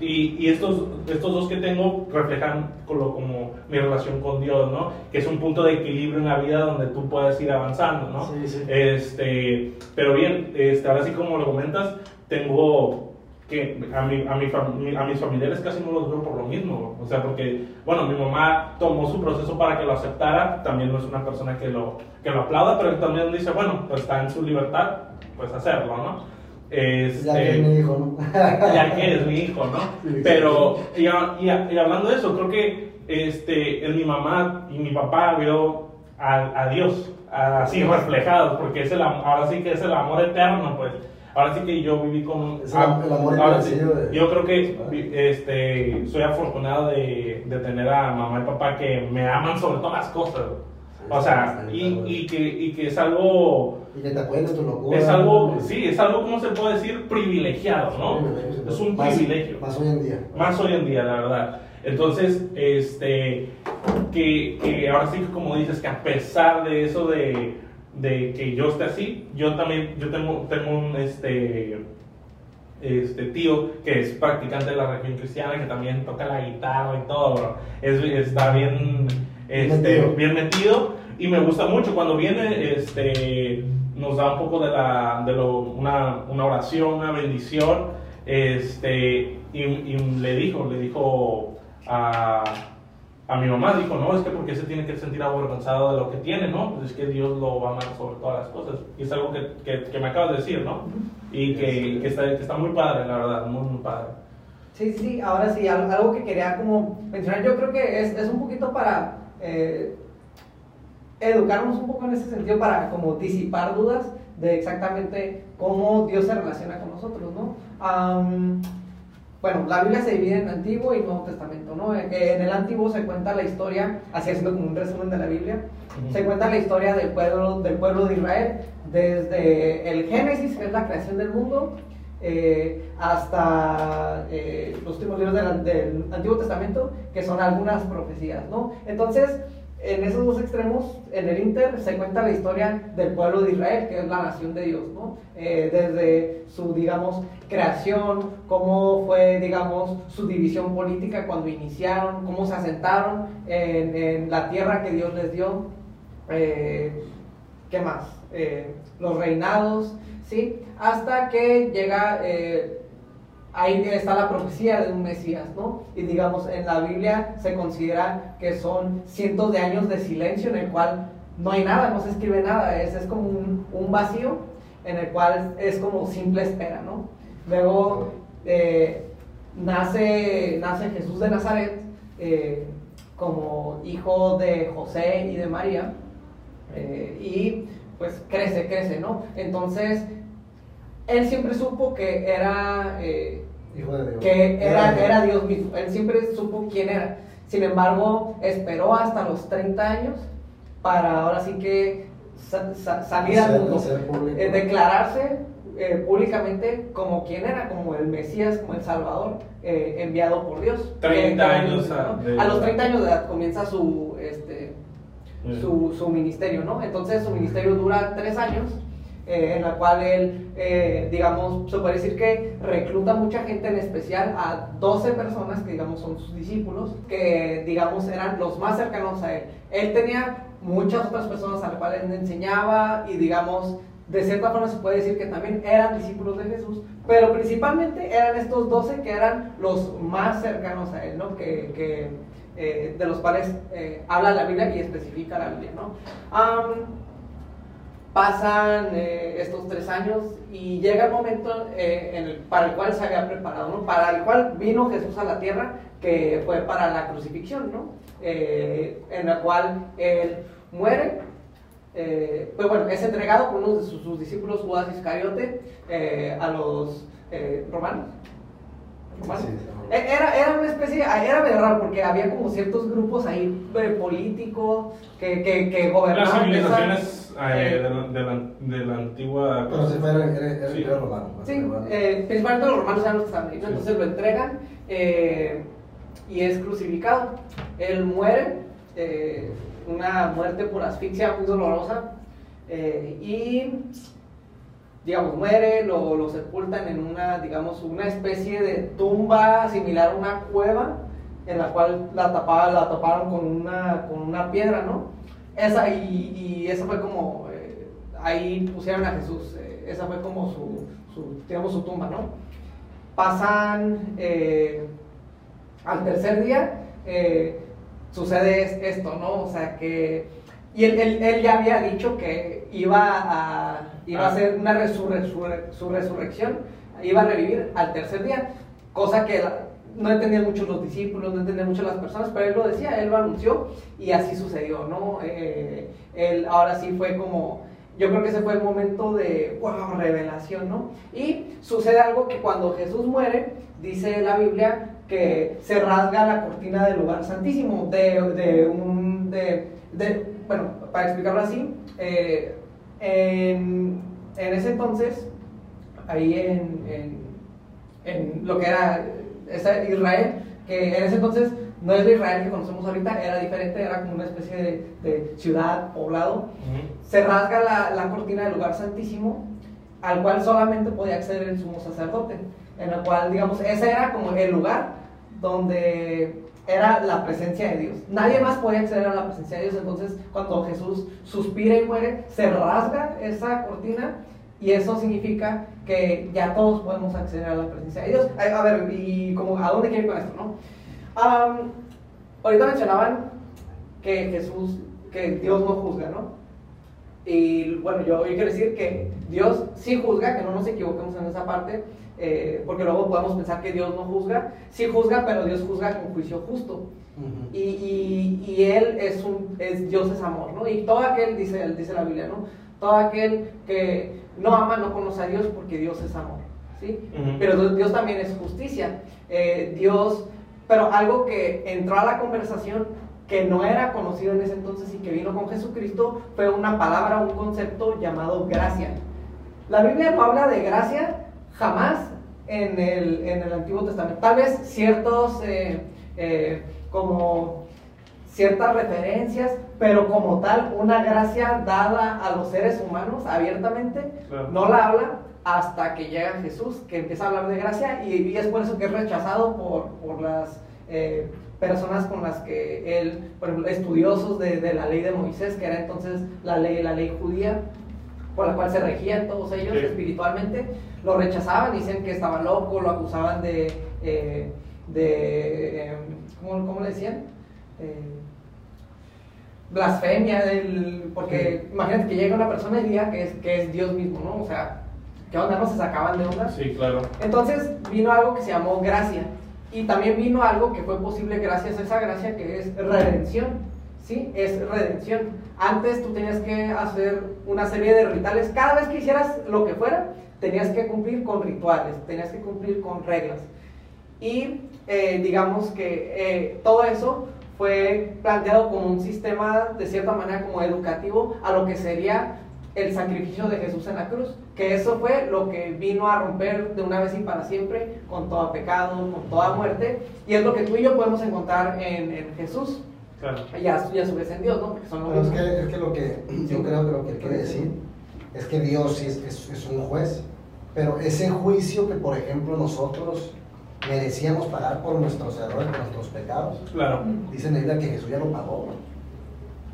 Y, y estos, estos dos que tengo reflejan con lo- como mi relación con Dios, ¿no? Que es un punto de equilibrio en la vida donde tú puedes ir avanzando, ¿no? Sí, sí. Este, pero bien, este, ahora sí como lo comentas, tengo que a, mi, a, mi a mis familiares casi no los veo por lo mismo, o sea, porque, bueno, mi mamá tomó su proceso para que lo aceptara, también no es una persona que lo, que lo aplauda, pero también dice, bueno, pues está en su libertad, pues hacerlo, ¿no? Este, Ya que me dijo, ¿no? *laughs* ya que es mi hijo, ¿no? Pero, y, y y hablando de eso, creo que este, en mi mamá y mi papá veo a, a Dios así reflejados, porque es el, ahora sí que es el amor eterno, pues. Ahora sí que yo viví con... Es el am- el amor ahora sí, de- Yo creo que vi- este, soy afortunado de, de tener a mamá y papá que me aman sobre todas las cosas. O sea, y, y, que, y que es algo... Y que te en tu locura. Es algo, sí, es algo, ¿cómo se puede decir? Privilegiado, ¿no? Es un privilegio. Más hoy en día. Más hoy en día, la verdad. Entonces, este, que, que ahora sí, como dices, que a pesar de eso de, de que yo esté así, yo también, yo tengo, tengo un, este, este tío que es practicante de la religión cristiana, que también toca la guitarra y todo, bro. Es, está bien, este, Metido. bien metido y me gusta mucho cuando viene, este, nos da un poco de, la, de lo, una, una oración, una bendición, este, y, y le dijo, le dijo a, a mi mamá, dijo, no, es que porque se tiene que sentir avergonzado de lo que tiene, ¿no? Pues es que Dios lo va a amar sobre todas las cosas. Y es algo que, que, que me acabas de decir, ¿no? Y que, que, está, que está muy padre, la verdad, muy, muy padre. Sí, sí, ahora sí, al- algo que quería como mencionar, yo creo que es, es un poquito para eh, educarnos un poco en ese sentido, para como disipar dudas de exactamente cómo Dios se relaciona con nosotros, ¿no? Am, bueno, la Biblia se divide en Antiguo y Nuevo Testamento, ¿no? En el Antiguo se cuenta la historia, así haciendo como un resumen de la Biblia, se cuenta la historia del pueblo, del pueblo de Israel, desde el Génesis, que es la creación del mundo, eh, hasta eh, los últimos libros del, del, Antiguo Testamento, que son algunas profecías, ¿no? Entonces, en esos dos extremos, en el Inter, se cuenta la historia del pueblo de Israel, que es la nación de Dios, ¿no? Eh, desde su, digamos, creación, cómo fue, digamos, su división política cuando iniciaron, cómo se asentaron en, en la tierra que Dios les dio, eh, ¿qué más? Eh, los reinados, ¿sí? Hasta que llega ahí está la profecía de un Mesías, ¿no? Y digamos, en la Biblia se considera que son cientos de años de silencio en el cual no hay nada, no se escribe nada, es, es como un, vacío en el cual es como simple espera, ¿no? Luego eh, nace, nace Jesús de Nazaret eh, como hijo de José y de María eh, y pues crece, crece, ¿no? Entonces, él siempre supo que era que era, era Dios mismo. Él siempre supo quién era. Sin embargo, esperó hasta los 30 años para ahora sí que salir al mundo, eh, declararse eh, públicamente como quien era, como el Mesías, como el Salvador, eh, enviado por Dios. 30 años. A, a, los 30 años de edad comienza su, este, su, su, ministerio, ¿no? Entonces su ministerio dura 3 años eh, en la cual él, eh, digamos, se puede decir que recluta mucha gente, en especial a 12 personas que, digamos, son sus discípulos, que, digamos, eran los más cercanos a él. Él tenía muchas otras personas a las cuales él enseñaba y, digamos, de cierta forma se puede decir que también eran discípulos de Jesús, pero principalmente eran estos 12 que eran los más cercanos a él, ¿no? Que, que eh, de los cuales habla la Biblia y especifica la Biblia, ¿no? Pasan eh, estos tres años y llega el momento eh, en el, para el cual se había preparado, ¿no? para el cual vino Jesús a la tierra, que fue para la crucifixión, ¿no? Eh, en la cual él muere. pues bueno, es entregado por uno de sus, discípulos, Judas Iscariote, a los romanos. Era, era una especie, era medio raro porque había como ciertos grupos ahí políticos que, que, que gobernaban. Las eh, de, la, de, la, de, la, antigua. Pero si era, era, sí. romano. Sí, eh, principalmente los romanos eran los que estaban ahí, entonces lo entregan eh, y es crucificado. Él muere, eh, una muerte por asfixia muy dolorosa, eh, y digamos, muere, lo, lo, sepultan en una, digamos, una especie de tumba similar a una cueva, en la cual la, tapaba, la taparon con una, con una piedra, ¿no? Esa, y, y eso fue como, eh, ahí pusieron a Jesús, eh, esa fue como su, su, digamos, su tumba, ¿no? Pasan eh, al tercer día, sucede esto, ¿no? O sea que, y él, él, él ya había dicho que iba a, iba a hacer una su resurrección, iba a revivir al tercer día, cosa que no entendían mucho los discípulos, no entendían mucho las personas, pero él lo decía, él lo anunció y así sucedió, ¿no? Eh, él ahora sí fue como, yo creo que ese fue el momento de, wow, revelación, ¿no? Y sucede algo que cuando Jesús muere, dice la Biblia que se rasga la cortina del lugar santísimo, de, de un, de, de, bueno, para explicarlo así, eh, en, en, ese entonces, ahí en, en, en lo que era esa Israel, que en ese entonces no es el Israel que conocemos ahorita, era diferente, era como una especie de, ciudad, poblado. Se rasga la, la, cortina del lugar santísimo, al cual solamente podía acceder el sumo sacerdote, en el cual, digamos, ese era como el lugar donde era la presencia de Dios. Nadie más podía acceder a la presencia de Dios, entonces cuando Jesús suspira y muere, se rasga esa cortina y eso significa que ya todos podemos acceder a la presencia de Dios. A, ver, y como, ¿a dónde quiero ir con esto, no? ahorita mencionaban que Jesús, que Dios no juzga, ¿no? Y bueno, yo, quiero decir que Dios sí juzga, que no nos equivoquemos en esa parte, eh, porque luego podemos pensar que Dios no juzga. Sí juzga, pero Dios juzga con juicio justo. y, y, y, Él es un, es, Dios es amor, ¿no? Y todo aquel, dice, dice la Biblia, ¿no? Todo aquel que no ama no conoce a Dios porque Dios es amor. ¿sí? Pero Dios también es justicia. Eh, Dios, pero algo que entró a la conversación que no era conocido en ese entonces y que vino con Jesucristo fue una palabra, un concepto llamado gracia. La Biblia no habla de gracia jamás en el, en el Antiguo Testamento. Tal vez ciertos, eh, eh, como ciertas referencias, pero como tal, una gracia dada a los seres humanos abiertamente, Claro. no la habla hasta que llega Jesús, que empieza a hablar de gracia, y, y es por eso que es rechazado por, por las eh, personas con las que él, por ejemplo, estudiosos de, de la ley de Moisés, que era entonces la ley, la ley judía, por la cual se regían todos ellos Sí. espiritualmente, lo rechazaban, dicen que estaba loco, lo acusaban de, eh, de eh, ¿cómo, cómo le decían? Blasfemia, del, porque imagínate que llega una persona y diga que es, que es Dios mismo, ¿no? O sea, ¿qué onda? ¿No se sacaban de onda? Sí, claro. Entonces vino algo que se llamó gracia. Y también vino algo que fue posible gracias a esa gracia que es redención. ¿Sí? Es redención. Antes tú tenías que hacer una serie de rituales. Cada vez que hicieras lo que fuera, tenías que cumplir con rituales, tenías que cumplir con reglas. Y eh, digamos que eh, todo eso fue planteado como un sistema, de cierta manera, como educativo a lo que sería el sacrificio de Jesús en la cruz. Que eso fue lo que vino a romper de una vez y para siempre con todo pecado, con toda muerte. Y es lo que tú y yo podemos encontrar en, en Jesús. Claro. Y a, y a su vez en Dios, ¿no? Porque son es que, es que lo que yo creo que lo que quiere decir es que Dios es, es un juez, pero ese juicio que, por ejemplo, nosotros merecíamos pagar por nuestros errores, por nuestros pecados, Claro. dice en la Biblia que Jesús ya lo pagó.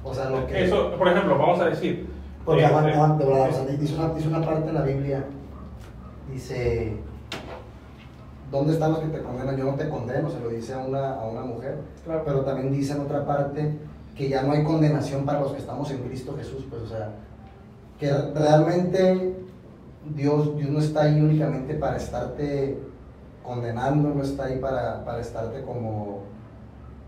O sea, lo que. Eso, por ejemplo, vamos a decir. Porque eh, aguanta, eh, de o sea, dice, una, dice una parte en la Biblia, dice, ¿dónde están los que te condenan? Yo no te condeno, se lo dice a una, a una mujer. Claro. Pero también dice en otra parte que ya no hay condenación para los que estamos en Cristo Jesús, pues o sea, que realmente Dios, Dios no está ahí únicamente para estarte condenando, no está ahí para, para estarte como,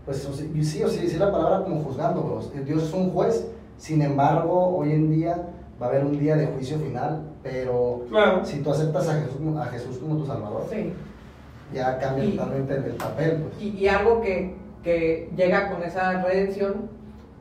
pues sí, sí, o sí, sí la palabra como juzgando, bros. Dios es un juez, sin embargo, hoy en día va a haber un día de juicio final, pero Claro. si tú aceptas a Jesús, a Jesús como tu Salvador, Sí. ya cambia Y- totalmente el, el papel, pues. Y, y algo que, que llega con esa redención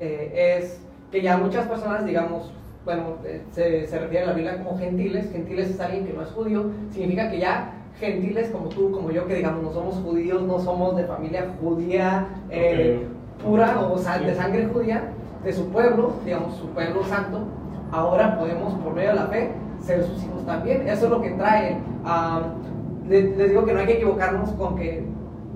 eh, es que ya muchas personas, digamos, bueno, eh, se, se refiere a la Biblia como gentiles, gentiles es alguien que no es judío, significa que ya gentiles como tú, como yo, que digamos no somos judíos, no somos de familia judía eh, pura o de sangre judía, de su pueblo, digamos su pueblo santo, ahora podemos por medio de la fe ser sus hijos también. Eso es lo que trae. le- les digo que no hay que equivocarnos con que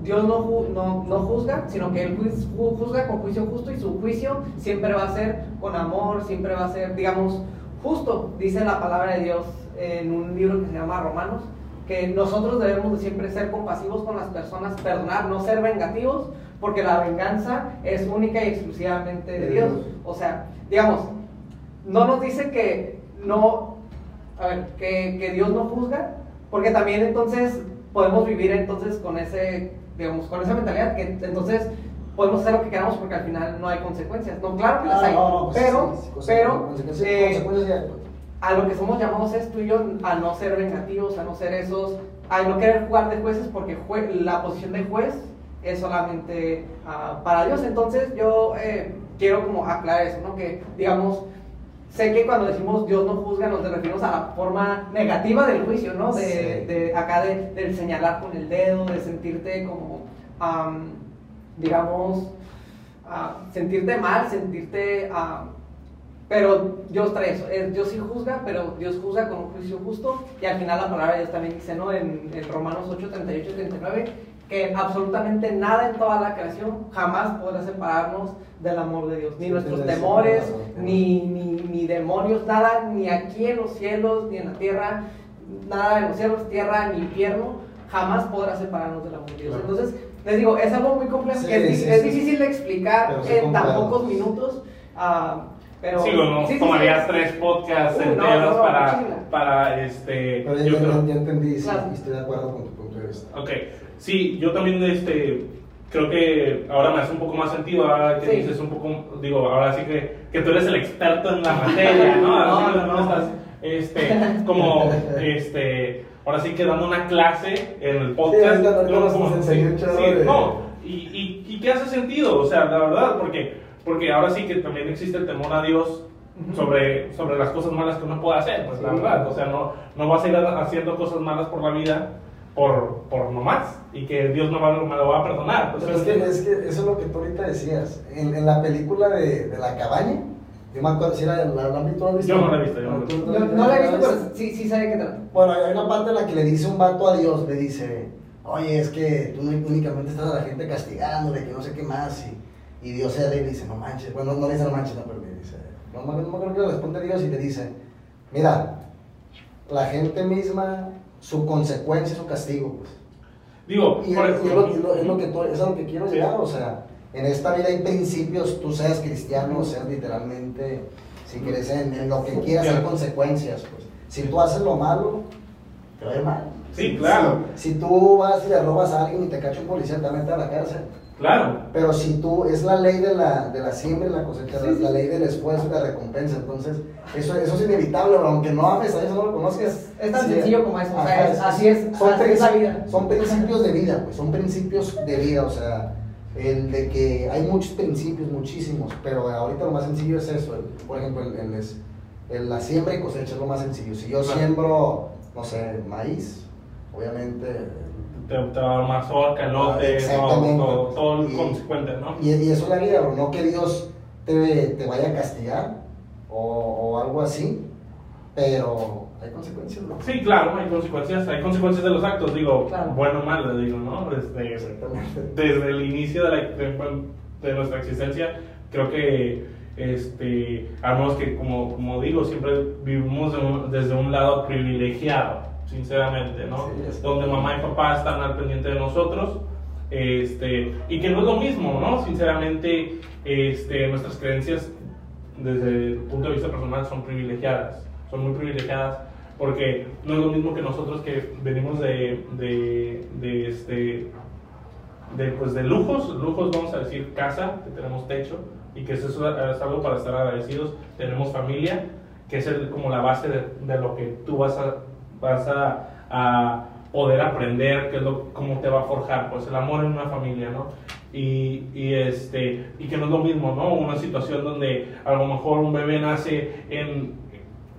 Dios no, ju- no, no juzga, sino que Él juzga con juicio justo y su juicio siempre va a ser con amor, siempre va a ser, digamos, justo. Dice la palabra de Dios en un libro que se llama Romanos, que nosotros debemos de siempre ser compasivos con las personas, perdonar, no ser vengativos, porque la venganza es única y exclusivamente de Dios. O sea, digamos, no nos dice que no, a ver, que, que Dios no juzga, porque también entonces podemos vivir entonces con ese, digamos, con esa mentalidad que entonces podemos hacer lo que queramos porque al final no hay consecuencias. No, claro que las hay, pero, pero a lo que somos llamados es tú y yo a no ser vengativos, a no ser esos, a no querer jugar de jueces porque jue- la posición de juez es solamente ah, para Dios. Entonces yo eh, quiero como aclarar eso, ¿no? Que digamos, sé que cuando decimos Dios no juzga nos referimos a la forma negativa del juicio, ¿no? De, Sí. de acá de, del señalar con el dedo, de sentirte como, am, digamos, ah, sentirte mal, sentirte... pero Dios trae eso, es- Dios sí juzga, pero Dios juzga con un juicio justo. Y al final la palabra de Dios también dice, ¿no? En, en Romanos 8, 38 y 39, que absolutamente nada en toda la creación jamás podrá separarnos del amor de Dios. Ni Sí, nuestros temores, ni, ni, ni demonios, nada, ni aquí en los cielos, ni en la tierra, nada en los cielos, tierra, ni infierno, jamás podrá separarnos del amor de Dios. Claro. Entonces, les digo, es algo muy complejo, Sí, es, sí, difícil de explicar en tan pocos minutos. ah, pero, sí, nos sí, sí, tomaría sí. tres podcasts no, enteros no, para, mochila. para este. Pero ya, yo ya- creo- ya entendí sí, Claro. y estoy de acuerdo con tu punto de vista. Ok, sí, yo también este, creo que ahora me hace un poco más sentido, ahora que Sí. dices un poco, digo, ahora sí que, que tú eres el experto en la materia, *laughs* ¿no? Ahora sí No, que no, no. estás, este, como, este, ahora sí que dando una clase en el podcast. ahorita- ahorita Como- sí, no, y, y, y que hace sentido, o sea, la verdad, porque, porque ahora sí que también existe el temor a Dios sobre, sobre las cosas malas que uno puede hacer, pues la verdad, o sea, no, no vas a ir haciendo cosas malas por la vida por, por nomás y que Dios no va- me lo va a perdonar. Pues, Pero es que, es que eso es lo que tú ahorita decías. En, en la película de, de la cabaña, yo me acuerdo si era la, la, la- ¿tú la has visto? Yo no la he visto, yo no la he ¿Tú- visto. No, no la he visto, pero sí, sí sabe qué trata. Bueno, hay una parte en la que le dice un vato a Dios, le dice, oye, es que tú únicamente estás a la gente castigando, de que no sé qué más, y, y Dios se le dice, no manches, bueno, no le dice no manches, no, pero le dice, no, me- no me acuerdo que le responde Dios y le dice, mira, la gente misma, su consecuencia su castigo, pues. Digo, Y, por es, y es lo, es que tú- es a lo que quiero llegar, o sea, en esta vida hay principios, tú seas cristiano, seas literalmente, si quieres, en, en lo que quieras, hay consecuencias, pues. Si tú haces lo malo, te va a ir mal. Sí, claro. Si, si tú vas y le robas a alguien y te cacha un policía, te va a meter a la cárcel. Claro, Pero si tú, es la ley de la, de la siembra y la cosecha, Sí, la, sí. la ley del esfuerzo y la recompensa. Entonces, eso, eso es inevitable, aunque no ames a Dios, no lo conozcas. Es tan Sí. sencillo como eso, o sea, es- así es- son así es la princi- vida. Son principios de vida, pues, son principios de vida, o sea, el de que hay muchos principios, muchísimos, pero ahorita lo más sencillo es eso, el- por ejemplo, el, el es- el- la siembra y cosecha es lo más sencillo. Si yo Claro. siembro, no sé, maíz, obviamente te, te va a dar mazorca, elote, Exactamente. no, todo, todo el Y- consecuente, ¿no? Y, y eso es la vida, bro. No que Dios te, te vaya a castigar o, o algo así, pero hay consecuencias, bro. Sí, claro, hay consecuencias, hay consecuencias de los actos, digo, Claro. bueno o malo, digo, ¿no? Exactamente. desde el inicio de, la, de, de nuestra existencia, creo que, este, al menos que, como, como digo, siempre vivimos de un- desde un lado privilegiado, sinceramente, ¿no? Sí, Donde mamá y papá están al pendiente de nosotros, este, y que no es lo mismo, ¿no? Sinceramente, este, nuestras creencias, desde el punto de vista personal, son privilegiadas, son muy privilegiadas porque no es lo mismo que nosotros que venimos de, de, de, este, de, pues de lujos, lujos vamos a decir casa, que tenemos techo y que eso es, es algo para estar agradecidos, tenemos familia, que es el- como la base de, de lo que tú vas a, vas a, a poder aprender, que es lo, cómo te va a forjar, pues el amor en una familia, ¿no? Y, y, este, y que no es lo mismo, ¿no? Una situación donde a lo mejor un bebé nace en,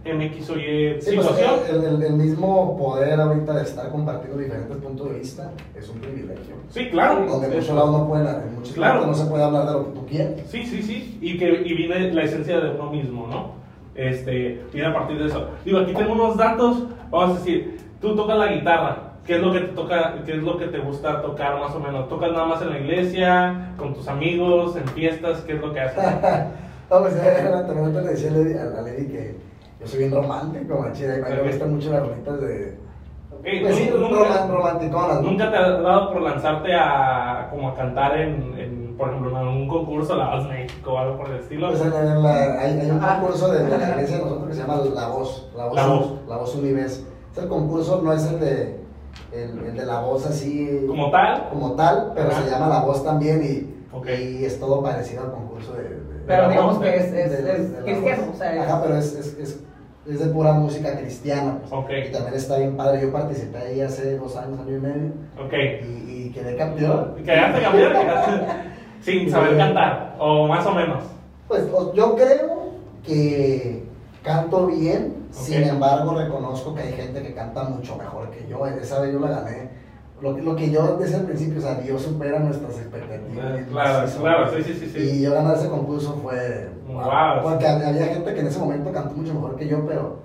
en X o Y Sí, pues, situación. el, el- el mismo poder ahorita de estar compartiendo diferentes puntos de vista es un privilegio. Sí, claro. Donde en muchos lados no pueden, en muchos Claro. no se puede hablar de lo que tú quieres. Sí, sí, sí. Y que y viene la esencia de uno mismo, ¿no? Este, viene a partir de eso. Digo, aquí tengo unos datos. Vamos a decir, tú tocas la guitarra. ¿Qué es lo que te toca, qué es lo que te gusta tocar más o menos? ¿Tocas nada más en la iglesia, con tus amigos, en fiestas? ¿Qué es lo que haces? *laughs* no, pues eh, también ahorita le decía a Lady, a la Lady que yo soy bien romántico, machida, y me gustan mucho las rolitas de... Pues sí, ¿nunca-. ¿Nunca te ha dado por lanzarte a como a cantar en, en, por ejemplo, en algún concurso, la Voz México o algo por el estilo? Pues en, en la- hay, hay un Ah. concurso de, de la iglesia de nosotros que se llama La Voz. La Voz, La Voz. La Voz Univés. Es el concurso, no es el de, el, el de la voz así como tal, como tal, pero Ajá. se llama La Voz también y, y es todo parecido al concurso de... de- Pero digamos voz, que es, de- es, de- es de la cristiano, voz. o sea, es- Ajá, pero es, es, es, es de pura música cristiana. pues. Ok. Y también está bien padre. Yo participé ahí hace dos años, año y medio, ok. y, y quedé campeón. ¿Quedaste campeón? *laughs* ¿Quedaste sin saber cantar? O más o menos. Pues yo creo que canto bien, sin embargo reconozco que hay gente que canta mucho mejor que yo. Esa vez yo la gané. Lo, que- lo que yo decía al principio, o sea, Dios supera nuestras expectativas. Eh, Claro, Sí, claro, sí, sí, sí, sí. Y yo ganar ese concurso fue. Wow. Porque había había gente que en ese momento cantó mucho mejor que yo, pero,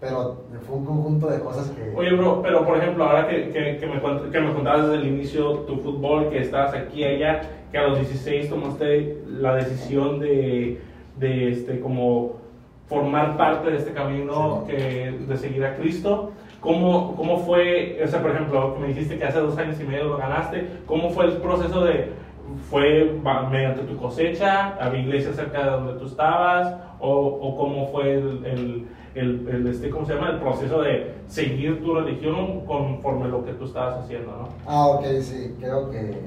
pero fue un conjunto de cosas que. Oye, bro, pero por ejemplo, ahora que, que, que me, que me contabas desde el inicio tu fútbol, que estabas aquí y allá, que a los 16 tomaste la decisión de, de este, como formar parte de este camino Sí. que, de seguir a Cristo. ¿Cómo, ¿Cómo fue, o sea, por ejemplo, que me dijiste que hace dos años y medio lo ganaste, ¿cómo fue el proceso de, fue mediante tu cosecha, había iglesia cerca de donde tú estabas, o, o cómo fue el, el, el, el, este, ¿cómo se llama? el proceso de seguir tu religión conforme lo que tú estabas haciendo, ¿no? Ah, ok, sí, creo que.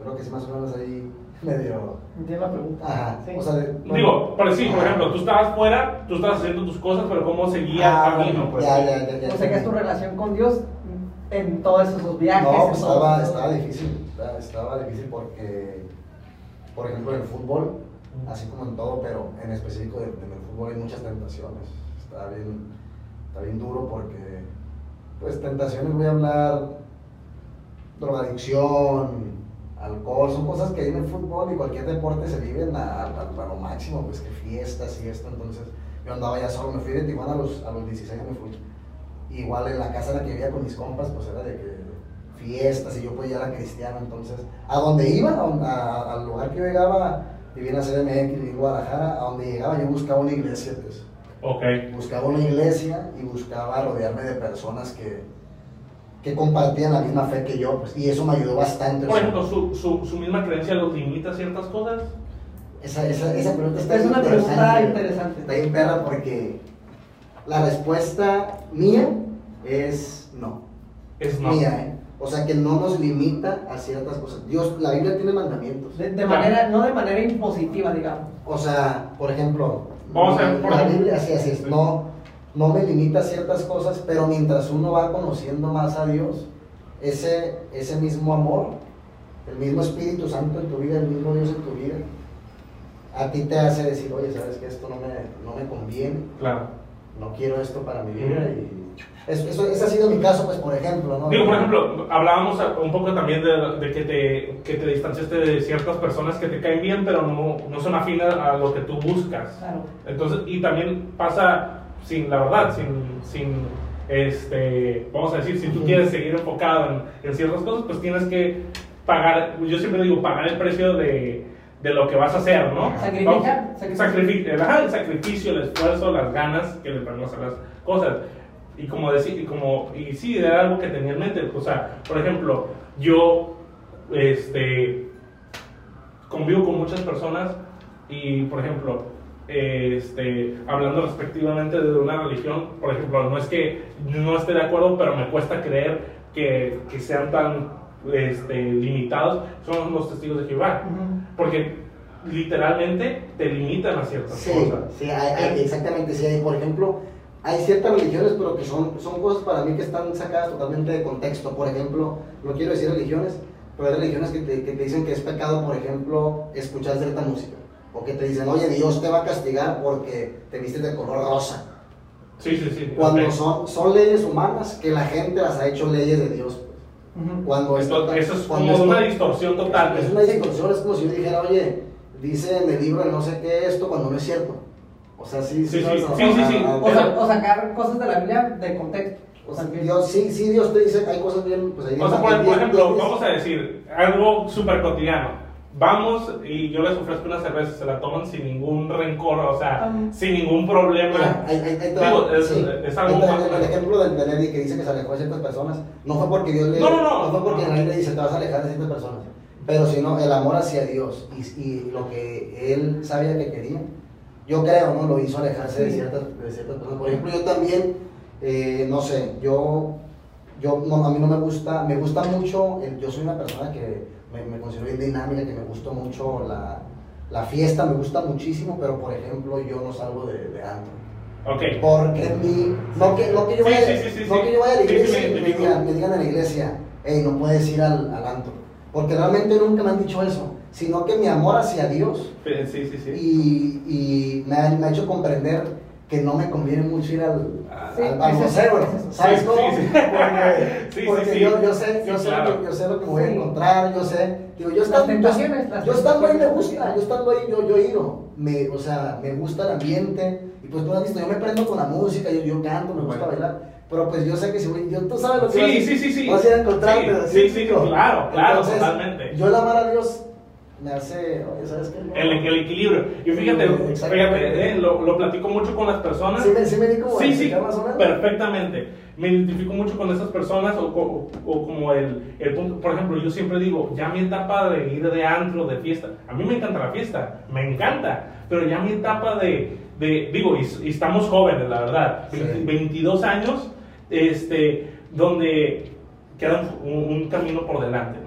Creo que sí, más o menos ahí. *laughs* medio... Entiendo la pregunta. Ajá, Sí. o sea, de- Digo, pero sí, por Ajá. ejemplo, tú estabas fuera, tú estabas haciendo tus cosas, pero ¿cómo seguía Ah, el camino? Pues, ya, ya, ya, ya. O sea, que es tu relación con Dios en todos esos viajes. No, pues estaba, estaba difícil, estaba, difícil porque, por ejemplo, en el fútbol, así como en todo, pero en específico en, en el fútbol hay muchas tentaciones. Está bien, está bien duro porque, pues, tentaciones voy a hablar, drogadicción, alcohol, son cosas que en el fútbol y cualquier deporte se viven a, lo máximo, pues que fiestas y esto, entonces yo andaba ya solo, me fui de Tijuana a los, a los 16 me fui. Igual en la casa en la que vivía con mis compas, pues era de que fiestas y yo pues ya era cristiano, entonces a donde iba, a al lugar que llegaba, vivía en la CDMX, en Guadalajara, a donde llegaba yo buscaba una iglesia, pues. Buscaba una iglesia y buscaba rodearme de personas que, que compartían la misma fe que yo, pues, y eso me ayudó bastante. o Por sea, ejemplo, ¿su, su, su misma creencia los limita a ciertas cosas? Esa, esa, esa pregunta está Es una pregunta interesante. interesante. Está bien perra porque la respuesta mía es no. Es no. Mía, ¿eh? O sea que no nos limita a ciertas cosas. Dios, la Biblia tiene mandamientos. De, de manera, no de manera impositiva, digamos. O sea, por ejemplo, Vamos a ver, por la. Biblia, así, así es, no, no me limita a ciertas cosas, pero mientras uno va conociendo más a Dios, ese, ese mismo amor, el mismo Espíritu Santo en tu vida, el mismo Dios en tu vida, a ti te hace decir, oye, sabes que esto no me, no me conviene, Claro. no quiero esto para mi vida y eso, eso- ese ha sido mi caso, pues por ejemplo, ¿no? Digo, por ejemplo, hablábamos un poco también de, de que, te, que te distanciaste de ciertas personas que te caen bien, pero no, no son afines a lo que tú buscas. Claro. Entonces, y también pasa sin, la verdad, sin, sin este, vamos a decir, si tú quieres seguir enfocado en, en ciertas cosas, pues tienes que pagar, yo siempre digo, pagar el precio de, de lo que vas a hacer, ¿no? Sacrificar, sacrificar. sacrifi- ajá, el sacrificio, el esfuerzo, las ganas que le ponemos a las cosas. Y como decir, y como, y sí, era algo que tenía en mente, o sea, por ejemplo, yo, este, convivo con muchas personas y, por ejemplo, este, hablando respectivamente de una religión, por ejemplo, no es que no esté de acuerdo, pero me cuesta creer que, que sean tan este, limitados, son los testigos de Jehová, Ujú. porque literalmente te limitan a ciertas Sí, cosas. sí, hay, hay- exactamente, sí, hay, por ejemplo, hay ciertas religiones, pero que son, son cosas para mí que están sacadas totalmente de contexto. Por ejemplo, no quiero decir religiones, pero hay religiones que te, que te dicen que es pecado, por ejemplo, escuchar cierta música. O que te dicen, oye, Dios te va a castigar porque te vistes de color rosa. Sí, sí, sí. Cuando son, son leyes humanas que la gente las ha hecho leyes de Dios. Cuando Esto- eso es cuando como esto- una distorsión total. Es una distorsión, es como si yo dijera, oye, dice en el libro de no sé qué esto cuando no es cierto. O sea, sí, Sí, sí, A- sí, sí, sí. O, sa- o sacar cosas de la Biblia de contexto. O sea, También. Dios, sí, sí, Dios te dice, hay cosas bien, pues ahí O sea, hay por, por bien- ejemplo, bien- vamos a decir algo súper cotidiano. Vamos y yo les ofrezco una cerveza, se la toman sin ningún rencor, o sea, Um, sin ningún problema. Ahí te va, Digo, es, sí. es algo. El ejemplo del de Nelly que dice que se alejó de ciertas personas, no fue porque Dios le. No, no, no. fue porque Nelly le dice te vas a alejar de ciertas personas, pero sino el amor hacia Dios y, y lo que él sabía que quería, yo creo, ¿no? Lo hizo alejarse de ciertas, de ciertas personas. Por ejemplo, yo también, eh, no sé, yo. Yo, no, a mí no me gusta, me gusta mucho, el- yo soy una persona que me, me considero bien dinámica, que me gusta mucho la, la fiesta, me gusta muchísimo, pero por ejemplo yo no salgo de, de antro. Ok. Porque mi, no que, no que yo Sí, vaya, sí, sí, sí, no que yo vaya a la Sí, sí, iglesia me y me identifico. digan, me digan en la iglesia, hey, no puedes ir al, al antro. Porque realmente nunca me han dicho eso, sino que mi amor hacia Dios *laughs* Sí, sí, sí. y, y me, ha, me ha hecho comprender que no me conviene mucho ir al, al, al. ¿sabes cómo? sí, sí. Porque, *laughs* porque yo, yo sé, yo, sé claro. lo que, yo sé lo que me voy a encontrar, yo sé, digo, yo Las estando, tentaciones, las yo estando ahí me gusta, yo estando ahí yo, yo ido, me, o sea, me gusta el ambiente, y pues tú has visto, yo me prendo con la música, yo, yo canto, me gusta Bueno. bailar, pero pues yo sé que si voy, yo, tú sabes lo que Sí, vas a- sí, sí, sí. vas a ir a encontrarte, Sí, ¿sí? sí, claro, claro, entonces, totalmente. Yo el amar a Dios me hace, oye, ¿sabes qué? El, el equilibrio. Y fíjate, fíjate, eh, lo, lo platico mucho con las personas. Sí me, sí me di como Sí, sí, más o menos. perfectamente. Me identifico mucho con esas personas o, o- o como el, el punto, por ejemplo, yo siempre digo, ya mi etapa de ir de antro, de fiesta, a mí me encanta la fiesta, me encanta, pero ya mi etapa de, de digo, y, y estamos jóvenes, la verdad, Sí. 20 22 años, este, donde queda un, un camino por delante.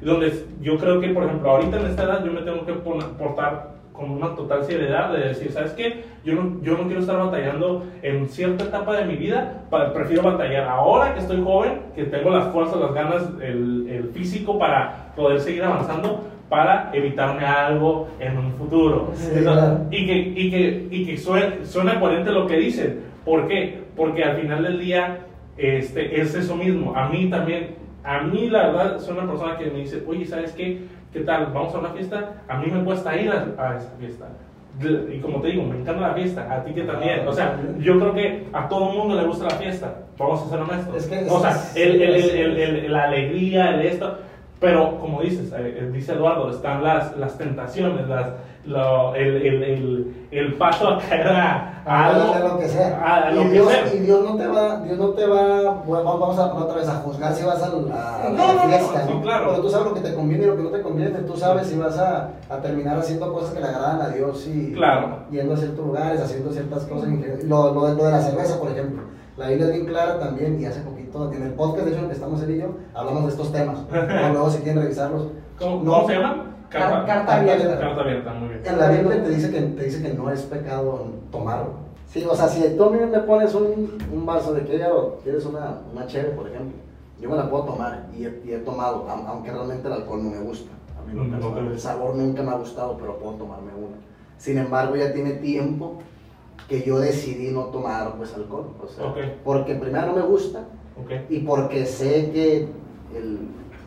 Donde yo creo que, por ejemplo, ahorita en esta edad yo me tengo que portar con una total seriedad de decir, ¿sabes qué? Yo no, yo no quiero estar batallando en cierta etapa de mi vida, pa- prefiero batallar ahora que estoy joven, que tengo las fuerzas, las ganas, el, el físico para poder seguir avanzando, para evitarme algo en un futuro. Sí, Entonces, y que, y que, y que suena, suena coherente lo que dicen. ¿Por qué? Porque al final del día este, es eso mismo. A mí también, a mí la verdad, soy una persona que me dice, oye, ¿sabes qué? ¿Qué tal? ¿Vamos a una fiesta? A mí me cuesta ir a, a esa fiesta. Y como te digo, me encanta la fiesta, a ti que también. O sea, yo creo que a todo el mundo le gusta la fiesta, vamos a ser honestos. Es que o sea, el, el- el- la alegría, el esto. Pero como dices, eh, dice Eduardo, están las, las tentaciones, las, lo- el, el, el, el paso a caer a, a algo. a lo que sea. a lo y, que Dios, sea. y Dios no te va, Dios no te va, bueno, vamos a otra vez a juzgar si vas a la, a la No, no, no, fiesta, sí, ¿no? claro. Pero tú sabes lo que te conviene y lo que no te conviene, tú sabes si vas a, a terminar haciendo cosas que le agradan a Dios y Claro. yendo a ciertos lugares, haciendo ciertas cosas. Lo, lo, de, lo de la cerveza, por ejemplo. La Biblia es bien clara también y hace poquito, en el podcast de hecho en el que estamos él y yo, hablamos de estos temas. *laughs* Luego si quieren revisarlos. ¿Cómo, No. cómo se llama? Carta, Carta abierta. Carta abierta, muy bien. En la Biblia te dice que, te dice que no es pecado tomar. Sí, o sea, si tú a mí me pones un, un vaso de que quieres una, una cheve, por ejemplo, yo me la puedo tomar y he, y he tomado, aunque realmente el alcohol no me gusta. A mí no, me No gusta. el sabor nunca me ha gustado, pero puedo tomarme una. Sin embargo, ya tiene tiempo que yo decidí no tomar pues alcohol. O sea, Ok. porque primero no me gusta Ok. y porque sé que el,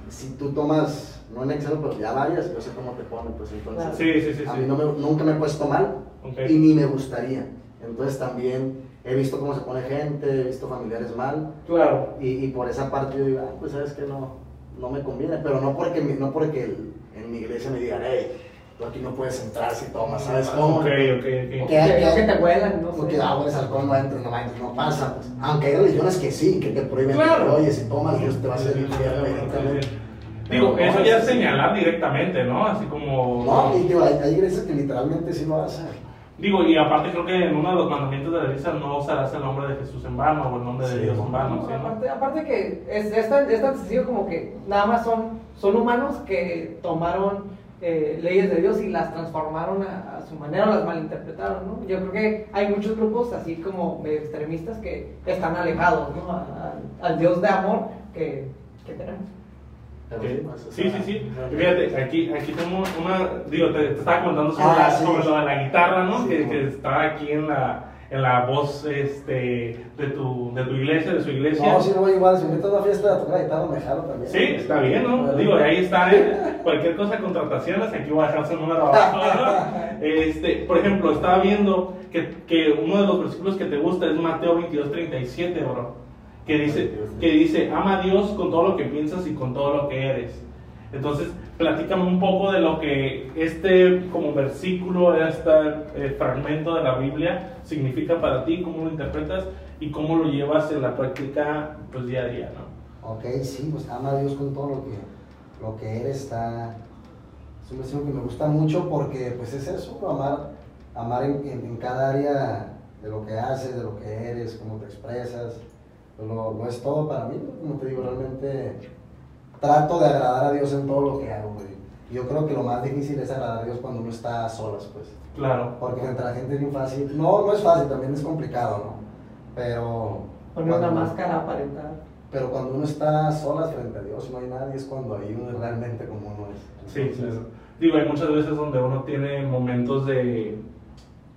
si tú tomas, no en exceso, pero ya varias, yo sé cómo te pone, pues entonces... Sí, sí, sí. A sí. mí no me- nunca me he puesto mal Ok. y ni me gustaría. Entonces también he visto cómo se pone gente, he visto familiares mal Claro. y, y por esa parte yo digo, ah, pues sabes que no, no me conviene, pero no porque, no porque el- en mi iglesia me digan, hey, tú aquí no puedes entrar si tomas, ¿sabes cómo? Ok, ok, ok. Que- Que, que te huelan, no Como sé. que, ah, pues alcohol no entra, no, entra, no pasa, pues. Aunque hay religiones que sí, que te prohíben, Claro. que, oye, si tomas, Dios te va a hacer infierno. Digo, Pero eso no, ya es sí. señalar directamente, ¿no? Así como... No, y digo, hay, hay iglesias que literalmente sí lo hacen. Digo, y aparte creo que en uno de los mandamientos de la iglesia no usarás el nombre de Jesús en vano o el nombre de Sí, Dios en no. vano, No, ¿sí, no? aparte, aparte que es, es, tan, es tan sencillo como que nada más son, son humanos que tomaron eh, leyes de Dios y las transformaron a, a su manera o las malinterpretaron, ¿no? Yo creo que hay muchos grupos así como medio extremistas que están alejados, ¿no? A- a- al Dios de amor que, que tenemos. Sí, sí, sí. Fíjate, aquí, aquí tengo una. Digo, te, te estaba contando sobre, Ah, la, sí. sobre lo de la guitarra, ¿no? Sí, que, bueno. que está aquí en la, en la voz este, de, tu, de tu iglesia, de su iglesia. No, sí, no voy igual. Si me meto a una fiesta a tocar la guitarra, me jalo también. Sí, está bien, ¿no? Digo, ahí está, ¿eh? Cualquier cosa, contrataciones, aquí voy a dejar su número abajo, ¿no? Este, por ejemplo, estaba viendo que, que uno de los versículos que te gusta es Mateo 22, 37, bro. Que dice, que dice, ama a Dios con todo lo que piensas y con todo lo que eres. Entonces, platícame un poco de lo que este como versículo, este eh, fragmento de la Biblia significa para ti, cómo lo interpretas y cómo lo llevas en la práctica pues día a día, ¿no? Ok, sí, pues ama a Dios con todo lo que, lo que eres. Está, es un versículo que me gusta mucho porque pues es eso, amar, amar en, en- en cada área de lo que haces, de lo que eres, cómo te expresas. Lo es todo para mí, ¿no? como te digo, realmente trato de agradar a Dios en todo lo que hago. güey. Yo creo que lo más difícil es agradar a Dios cuando uno está a solas, pues. Claro. Porque entre la gente es bien fácil. No, no es fácil, también es complicado, ¿no? Pero. Poner una máscara aparentada. Pero cuando uno está a solas frente a Dios, no hay nadie, es cuando ahí uno es realmente como uno es. Sí, Entonces, claro. Digo, hay muchas veces donde uno tiene momentos de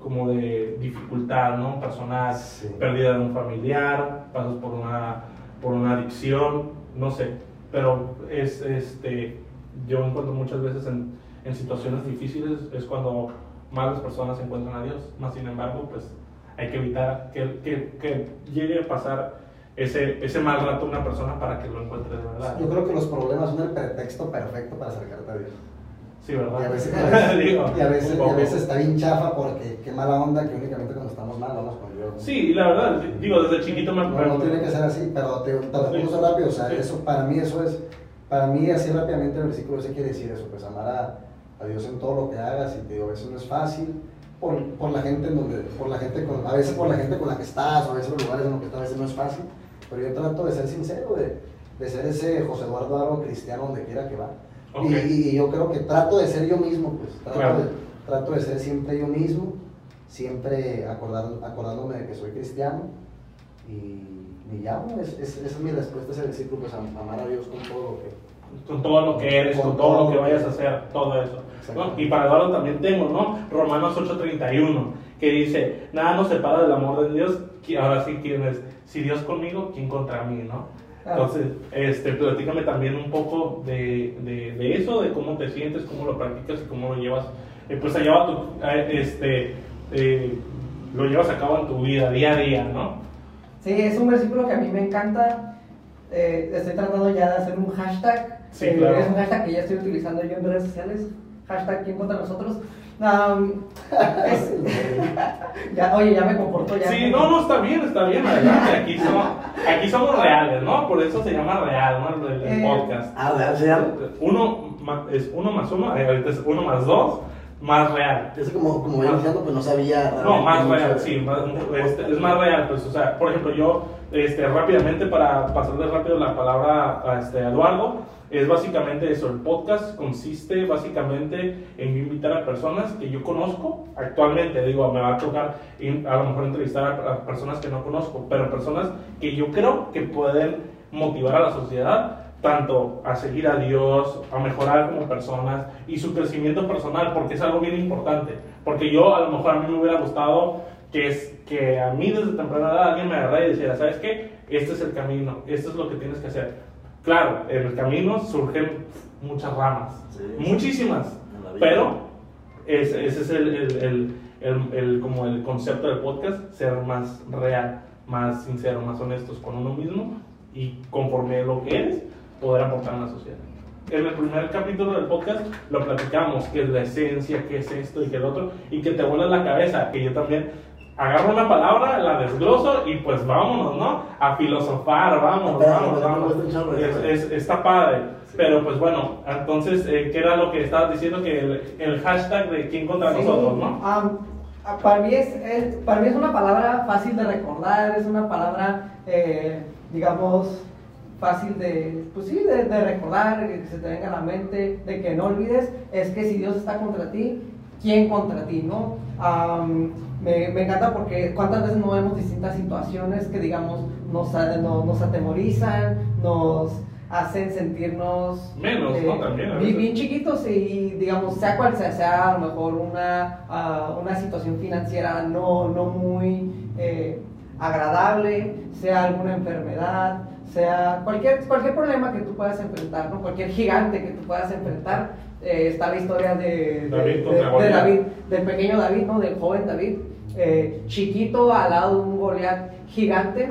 como de dificultad, ¿no? Personal, Sí. pérdida de un familiar, pasas por una por una adicción, no sé, pero es este yo encuentro muchas veces en, en situaciones difíciles es cuando más las personas encuentran a Dios, más sin embargo, pues hay que evitar que, que, que llegue a pasar ese, ese mal rato a una persona para que lo encuentre de verdad. Yo creo que los problemas son el pretexto perfecto para acercarte a Dios. Sí, ¿verdad? Y a veces, y a veces, *laughs* Digo, y a veces, y a veces está bien chafa porque qué mala onda que únicamente cuando estamos mal vamos con Dios. ¿no? Sí, la verdad, digo, desde chiquito me... No, no tiene que ser así, pero te, te lo Sí. puse rápido, o sea, Sí. eso, para mí eso es, para mí así rápidamente el versículo ese quiere decir eso, pues amar a, a Dios en todo lo que hagas y te digo, a veces no es fácil por, por la gente en donde, por la gente con, a veces por la gente con la que estás, o a veces los lugares en los que estás, a veces no es fácil, pero yo trato de ser sincero, de, de ser ese José Eduardo Aro cristiano donde quiera que va. Y, y yo creo que trato de ser yo mismo, pues. Trato, Claro. de, trato de ser siempre yo mismo, siempre acordar, acordándome de que soy cristiano. Y, ya, ¿no? es, es- esa es mi respuesta a ese versículo, pues am- amar a Dios con todo lo que. con todo lo que eres, con, Con todo lo que vayas a hacer, todo eso. Y para Eduardo también tengo, ¿no? Romanos 8:31, que dice, nada nos separa del amor de Dios, ahora sí, ¿quién es? Si Dios conmigo, ¿quién contra mí, no? Claro. Entonces, este, platícame también un poco de, de, de eso, de cómo te sientes, cómo lo practicas y cómo lo llevas, eh, pues allá tu, eh, este, eh, lo llevas a cabo en tu vida, día a día, ¿no? Sí, es un versículo que a mí me encanta. Eh, estoy tratando ya de hacer un hashtag. Sí, claro. Es un hashtag que ya estoy utilizando yo en redes sociales. Hashtag ¿Quién contra nosotros? Am, *laughs* es- *laughs* ya, oye, ya me comporto ya. Sí, no, no, está bien, está bien, adelante, aquí somos, aquí somos reales, ¿no? Por eso se llama real, ¿no? El, el Eh, podcast. Ah, ¿verdad? ¿Se llama? Uno es uno más uno, eh, ahorita es uno más dos, más real. Es como, como venía diciendo, pues no sabía. No, más real, sí, más- este, es más real, pues, o sea, por ejemplo, yo, este, rápidamente, para pasarle rápido la palabra a este, a Eduardo, es básicamente eso, el podcast consiste básicamente en invitar a personas que yo conozco actualmente, digo, me va a tocar a lo mejor entrevistar a, a personas que no conozco, pero personas que yo creo que pueden motivar a la sociedad tanto a seguir a Dios, a mejorar como personas y su crecimiento personal, porque es algo bien importante. Porque yo a lo mejor a mí me hubiera gustado que, es, que a mí desde temprana edad alguien me agarrara y dijera, ¿sabes qué? Este es el camino, esto es lo que tienes que hacer. Claro, en el camino surgen muchas ramas, Sí. muchísimas, pero ese, ese es el, el- el- el- el- como el concepto del podcast, ser más real, más sincero, más honestos con uno mismo y conforme lo que eres, poder aportar en la sociedad. En el primer capítulo del podcast lo platicamos, qué es la esencia, qué es esto y qué es lo otro, y que te vuela la cabeza, que yo también agarro una palabra, la desgloso y pues vámonos, ¿no? A filosofar, un chorro eso. Es- es- está padre. Pero pues bueno, entonces, eh, ¿qué era lo que estabas diciendo? Que el, el hashtag de quién contra Sí, nosotros, ¿no? a- para, mí es, es- para mí es una palabra fácil de recordar, es una palabra, eh, digamos, fácil de, pues sí, de, de recordar, que se te venga a la mente, de que no olvides, es que si Dios está contra ti, ¿quién contra ti, no? Am, me, me encanta porque cuántas veces no vemos distintas situaciones que, digamos, nos, a- no- nos atemorizan, nos hacen sentirnos Menos, ¿no? También, bien chiquitos y digamos sea cual sea, sea a lo mejor una, ah, una situación financiera no, no muy eh, agradable, sea alguna enfermedad, sea cualquier, cualquier problema que tú puedas enfrentar, ¿no? cualquier gigante que tú puedas enfrentar. eh, está la historia de, de- David de-. David, del pequeño David, ¿no? del joven David, eh, chiquito al lado de un Goliat gigante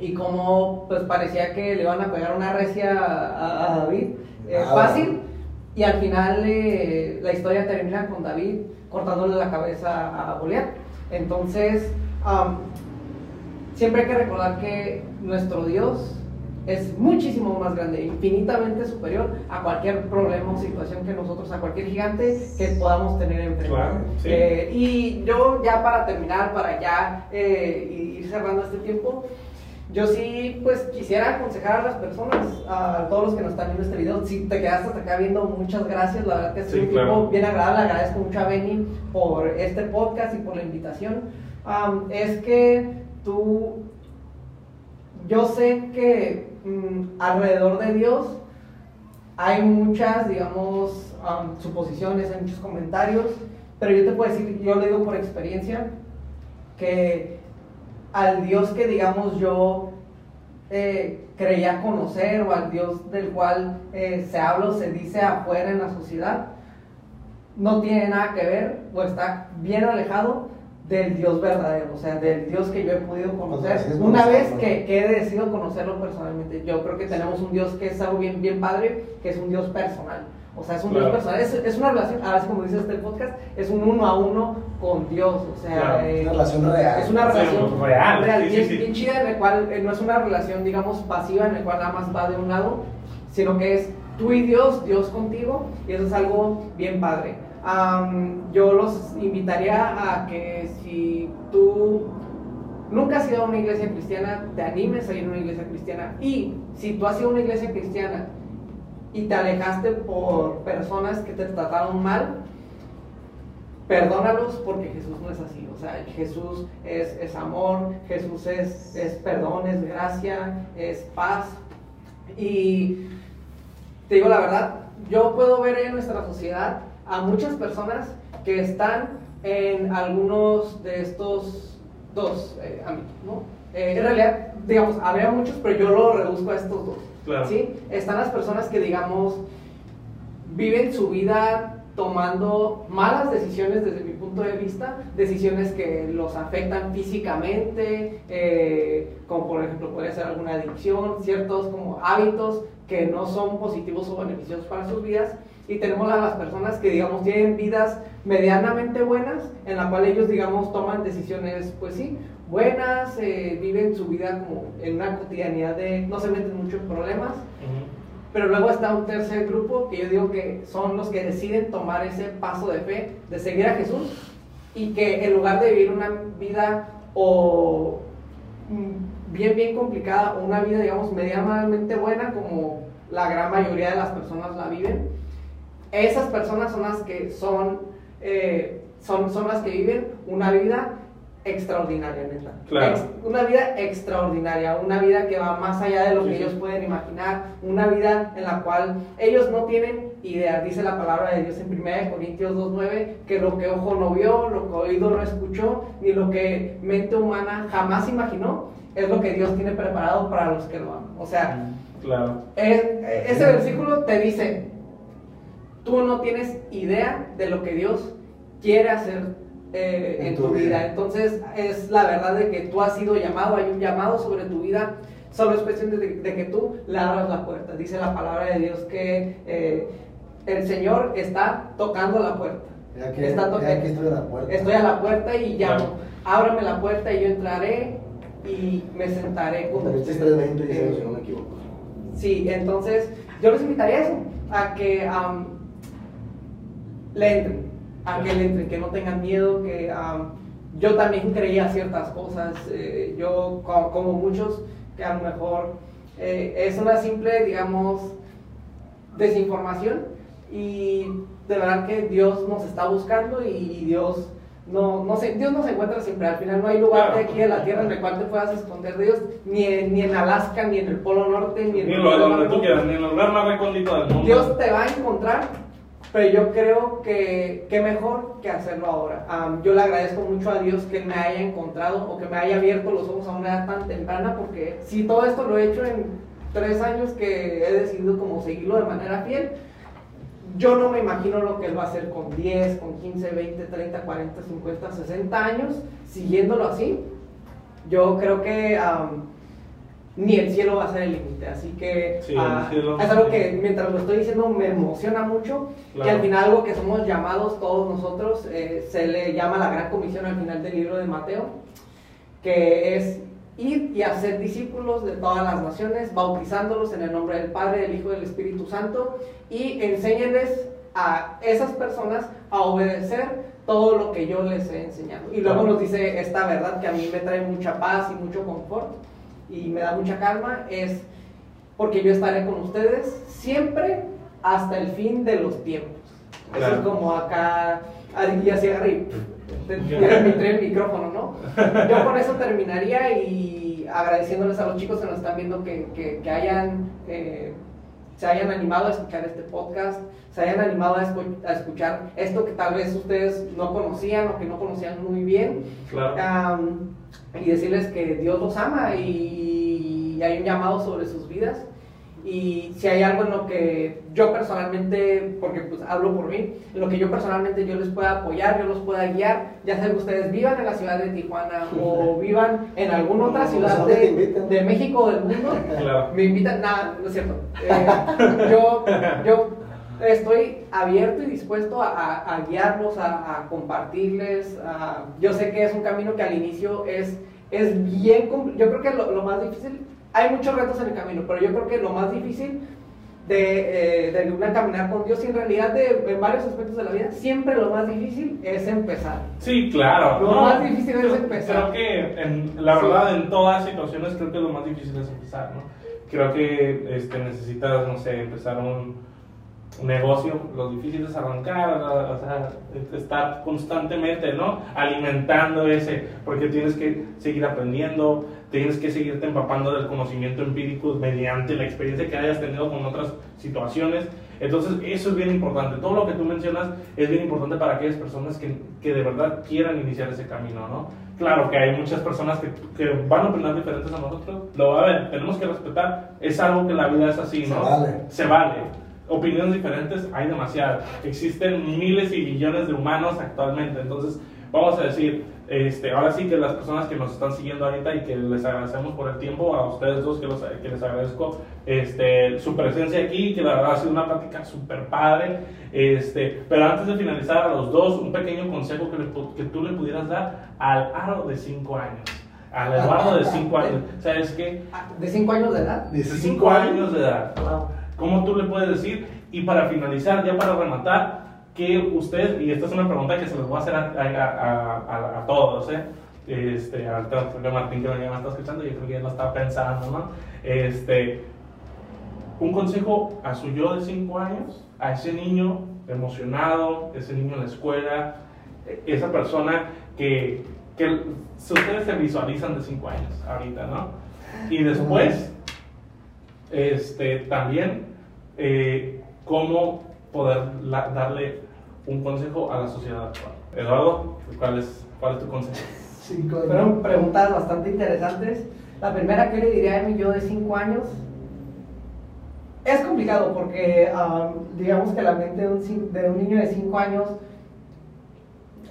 y como pues parecía que le iban a pegar una recia a, David eh, Ah, fácil y al final eh, la historia termina con David cortándole la cabeza a Goliat entonces siempre hay que recordar que nuestro Dios es muchísimo más grande, infinitamente superior a cualquier problema o situación que nosotros, a cualquier gigante que podamos tener enfrente. Claro, sí. Eh, y yo ya para terminar, para ya eh, ir cerrando este tiempo, yo sí, pues quisiera aconsejar a las personas, a todos los que nos están viendo este video, si te quedaste hasta acá viendo, muchas gracias, la verdad que sido Sí, un claro. tiempo bien agradable, agradezco mucho a Benny por este podcast y por la invitación. Am, es que tú, yo sé que mm, alrededor de Dios hay muchas, digamos, am, suposiciones, hay muchos comentarios, pero yo te puedo decir, yo lo digo por experiencia, que al Dios que, digamos, yo eh, creía conocer o al Dios del cual eh, se habla o se dice afuera en la sociedad, no tiene nada que ver o está bien alejado del Dios verdadero, o sea, del Dios que yo he podido conocer Así es, una conocerlo. vez que, que he decidido conocerlo personalmente. Yo creo que tenemos un Dios que es algo bien, bien padre, que es un Dios personal. O sea, es un Claro. Dios personal, es, es una relación, a veces como dice este podcast, es un uno a uno con Dios, o sea, Claro, eh, Una relación real. es una Sí, relación real, sí, sí, bien, sí. bien chida, en la cual eh, no es una relación, digamos, pasiva, en la cual nada más va de un lado, sino que es tú y Dios, Dios contigo, y eso es algo bien padre. Yo los invitaría a que si tú nunca has ido a una iglesia cristiana, te animes a ir a una iglesia cristiana. Y si tú has ido a una iglesia cristiana y te alejaste por personas que te trataron mal, perdónalos porque Jesús no es así. O sea, Jesús es, es amor, Jesús es, es perdón, es gracia, es paz. Y te digo la verdad, yo puedo ver en nuestra sociedad a muchas personas que están en algunos de estos dos eh, ámbitos, ¿no? Eh, en realidad, digamos, habría muchos, pero yo lo reduzco a estos dos. Claro. ¿sí? Están las personas que, digamos, viven su vida tomando malas decisiones desde mi punto de vista, decisiones que los afectan físicamente, eh, como por ejemplo puede ser alguna adicción, ciertos como hábitos que no son positivos o beneficiosos para sus vidas. Y tenemos a las personas que, digamos, tienen vidas medianamente buenas, en la cual ellos, digamos, toman decisiones, pues sí, buenas, eh, viven su vida como en una cotidianidad de, no se meten mucho en problemas. Pero luego está un tercer grupo que yo digo que son los que deciden tomar ese paso de fe, de seguir a Jesús y que en lugar de vivir una vida o mm, bien, bien complicada o una vida, digamos, medianamente buena como la gran mayoría de las personas la viven, esas personas son las que son, eh, son, son las que viven una vida extraordinaria, neta. Claro. Ex- una vida extraordinaria, una vida que va más allá de lo Sí, que ellos pueden imaginar, una vida en la cual ellos no tienen idea, dice la palabra de Dios en 1 Corintios 2.9, que lo que ojo no vio, lo que oído no escuchó, ni lo que mente humana jamás imaginó, es lo que Dios tiene preparado para los que lo aman. O sea, Claro. eh, ese versículo te dice, tú no tienes idea de lo que Dios quiere hacer eh, en, En tu tu vida. vida. Entonces es la verdad de que tú has sido llamado, hay un llamado sobre tu vida, solo es cuestión de, de que tú le abras la puerta. Dice la palabra de Dios que eh, el Señor está tocando la puerta. Está to- estoy a la puerta. Estoy a la puerta y llamo. Claro. Ábrame la puerta y yo entraré y me sentaré con ustedes. 3.20 dice, Eh, si no me equivoco. Sí, entonces yo les invitaría a eso, a que le entren, a que le entren, que no tengan miedo, que am, yo también creía ciertas cosas, eh, yo co- como, muchos, que a lo mejor eh, es una simple, digamos, desinformación y de verdad que Dios nos está buscando y Dios no, no se, Dios nos encuentra siempre, al final no hay lugar de aquí en la tierra en el cual te puedas esconder de Dios, ni en, ni en Alaska, ni en el Polo Norte, ni en Ni el donde tú quieras, ni en el lugar más recóndito del mundo. Dios te va a encontrar, pero yo creo que, que mejor que hacerlo ahora. Am, yo le agradezco mucho a Dios que me haya encontrado o que me haya abierto los ojos a una edad tan temprana, porque si todo esto lo he hecho en tres años que he decidido como seguirlo de manera fiel, yo no me imagino lo que él va a hacer con 10, con 15, 20, 30, 40, 50, 60 años, siguiéndolo así. Yo creo que am, ni el cielo va a ser el límite. Así que Sí, ah, es algo que mientras lo estoy diciendo me emociona mucho. Claro. Que al final algo que somos llamados todos nosotros, eh, se le llama la gran comisión al final del libro de Mateo, que es ir y hacer discípulos de todas las naciones, bautizándolos en el nombre del Padre, del Hijo y del Espíritu Santo, y enséñenles a esas personas a obedecer todo lo que yo les he enseñado. Y luego nos dice esta verdad que a mí me trae mucha paz y mucho confort y me da mucha calma, es porque yo estaré con ustedes siempre hasta el fin de los tiempos. Eso Claro. es como acá, y así agarré y *laughs* el micrófono, ¿no? Yo con eso terminaría y agradeciéndoles a los chicos que nos están viendo que, que- que hayan, eh, se hayan animado a escuchar este podcast, se hayan animado a, escu- a escuchar esto que tal vez ustedes no conocían o que no conocían muy bien. Claro. Am, y decirles que Dios los ama y hay un llamado sobre sus vidas. Y si hay algo en lo que yo personalmente, porque pues hablo por mí, en lo que yo personalmente yo les pueda apoyar, yo los pueda guiar, ya sea que ustedes vivan en la ciudad de Tijuana o *laughs* vivan en alguna otra ciudad ¿dónde te de, de México o del mundo, Claro. me invitan, nada, no es cierto. *laughs* Eh, yo, yo estoy abierto y dispuesto a, a- a guiarlos, a, a compartirles. a- yo sé que es un camino que al inicio es, es bien, yo creo que lo, lo más difícil, hay muchos retos en el camino, pero yo creo que lo más difícil de, eh, de una caminar con Dios y en realidad de, en varios aspectos de la vida, siempre lo más difícil es empezar. Sí, claro. Lo No, más difícil es empezar. Creo que, en, la Sí. verdad, en todas situaciones, creo que lo más difícil es empezar, ¿no? creo que este, necesitas, no sé, empezar un negocio, lo difícil es arrancar, o sea, estar constantemente, ¿no? Alimentando ese, porque tienes que seguir aprendiendo, tienes que seguirte empapando del conocimiento empírico mediante la experiencia que hayas tenido con otras situaciones. Entonces, eso es bien importante. Todo lo que tú mencionas es bien importante para aquellas personas que, que de verdad quieran iniciar ese camino, ¿no? Claro que hay muchas personas que, que van a opinar diferentes a nosotros, lo va a ver, tenemos que respetar, es algo que la vida es así, ¿no? Se vale. Se vale. Opiniones diferentes hay demasiadas. Existen miles y millones de humanos actualmente, entonces vamos a decir, este, ahora sí que las personas que nos están siguiendo ahorita y que les agradecemos por el tiempo, a ustedes dos que, los, que les agradezco este, su presencia aquí, que la verdad ha sido una plática súper padre. Este, pero antes de finalizar, a los dos, un pequeño consejo que, le que tú le pudieras dar al Aro de 5 años. Al Eduardo de 5 años. *laughs* ¿Sabes qué? ¿De 5 años de edad? 5 años de edad. Wow. ¿Cómo tú le puedes decir? Y para finalizar, ya para rematar, que usted, y esta es una pregunta que se les voy a hacer a, a- a- a- todos, ¿eh? Este, creo que Martín que ya me está escuchando, yo creo que ya lo está pensando, ¿no? Este, un consejo a su yo de 5 años, a ese niño emocionado, ese niño en la escuela, e- esa persona que, que si ustedes se visualizan de 5 años ahorita, ¿no? Y después, este, también, eh, cómo poder la- darle un consejo a la sociedad actual. Eduardo, ¿cuál es, cuál es tu consejo? *laughs* Años. Fueron preguntas bastante interesantes. La primera, ¿qué le diría a mi yo de 5 años? Es complicado porque ah, digamos que la mente de un, de un niño de 5 años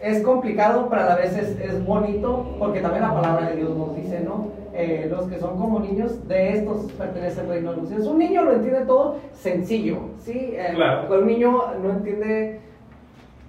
es complicado, pero a la vez es, es bonito porque también la palabra de Dios nos dice, ¿no? Eh, los que son como niños, de estos pertenece el reino de los cielos. Un niño lo entiende todo sencillo, ¿sí? Eh, Claro. Un niño no entiende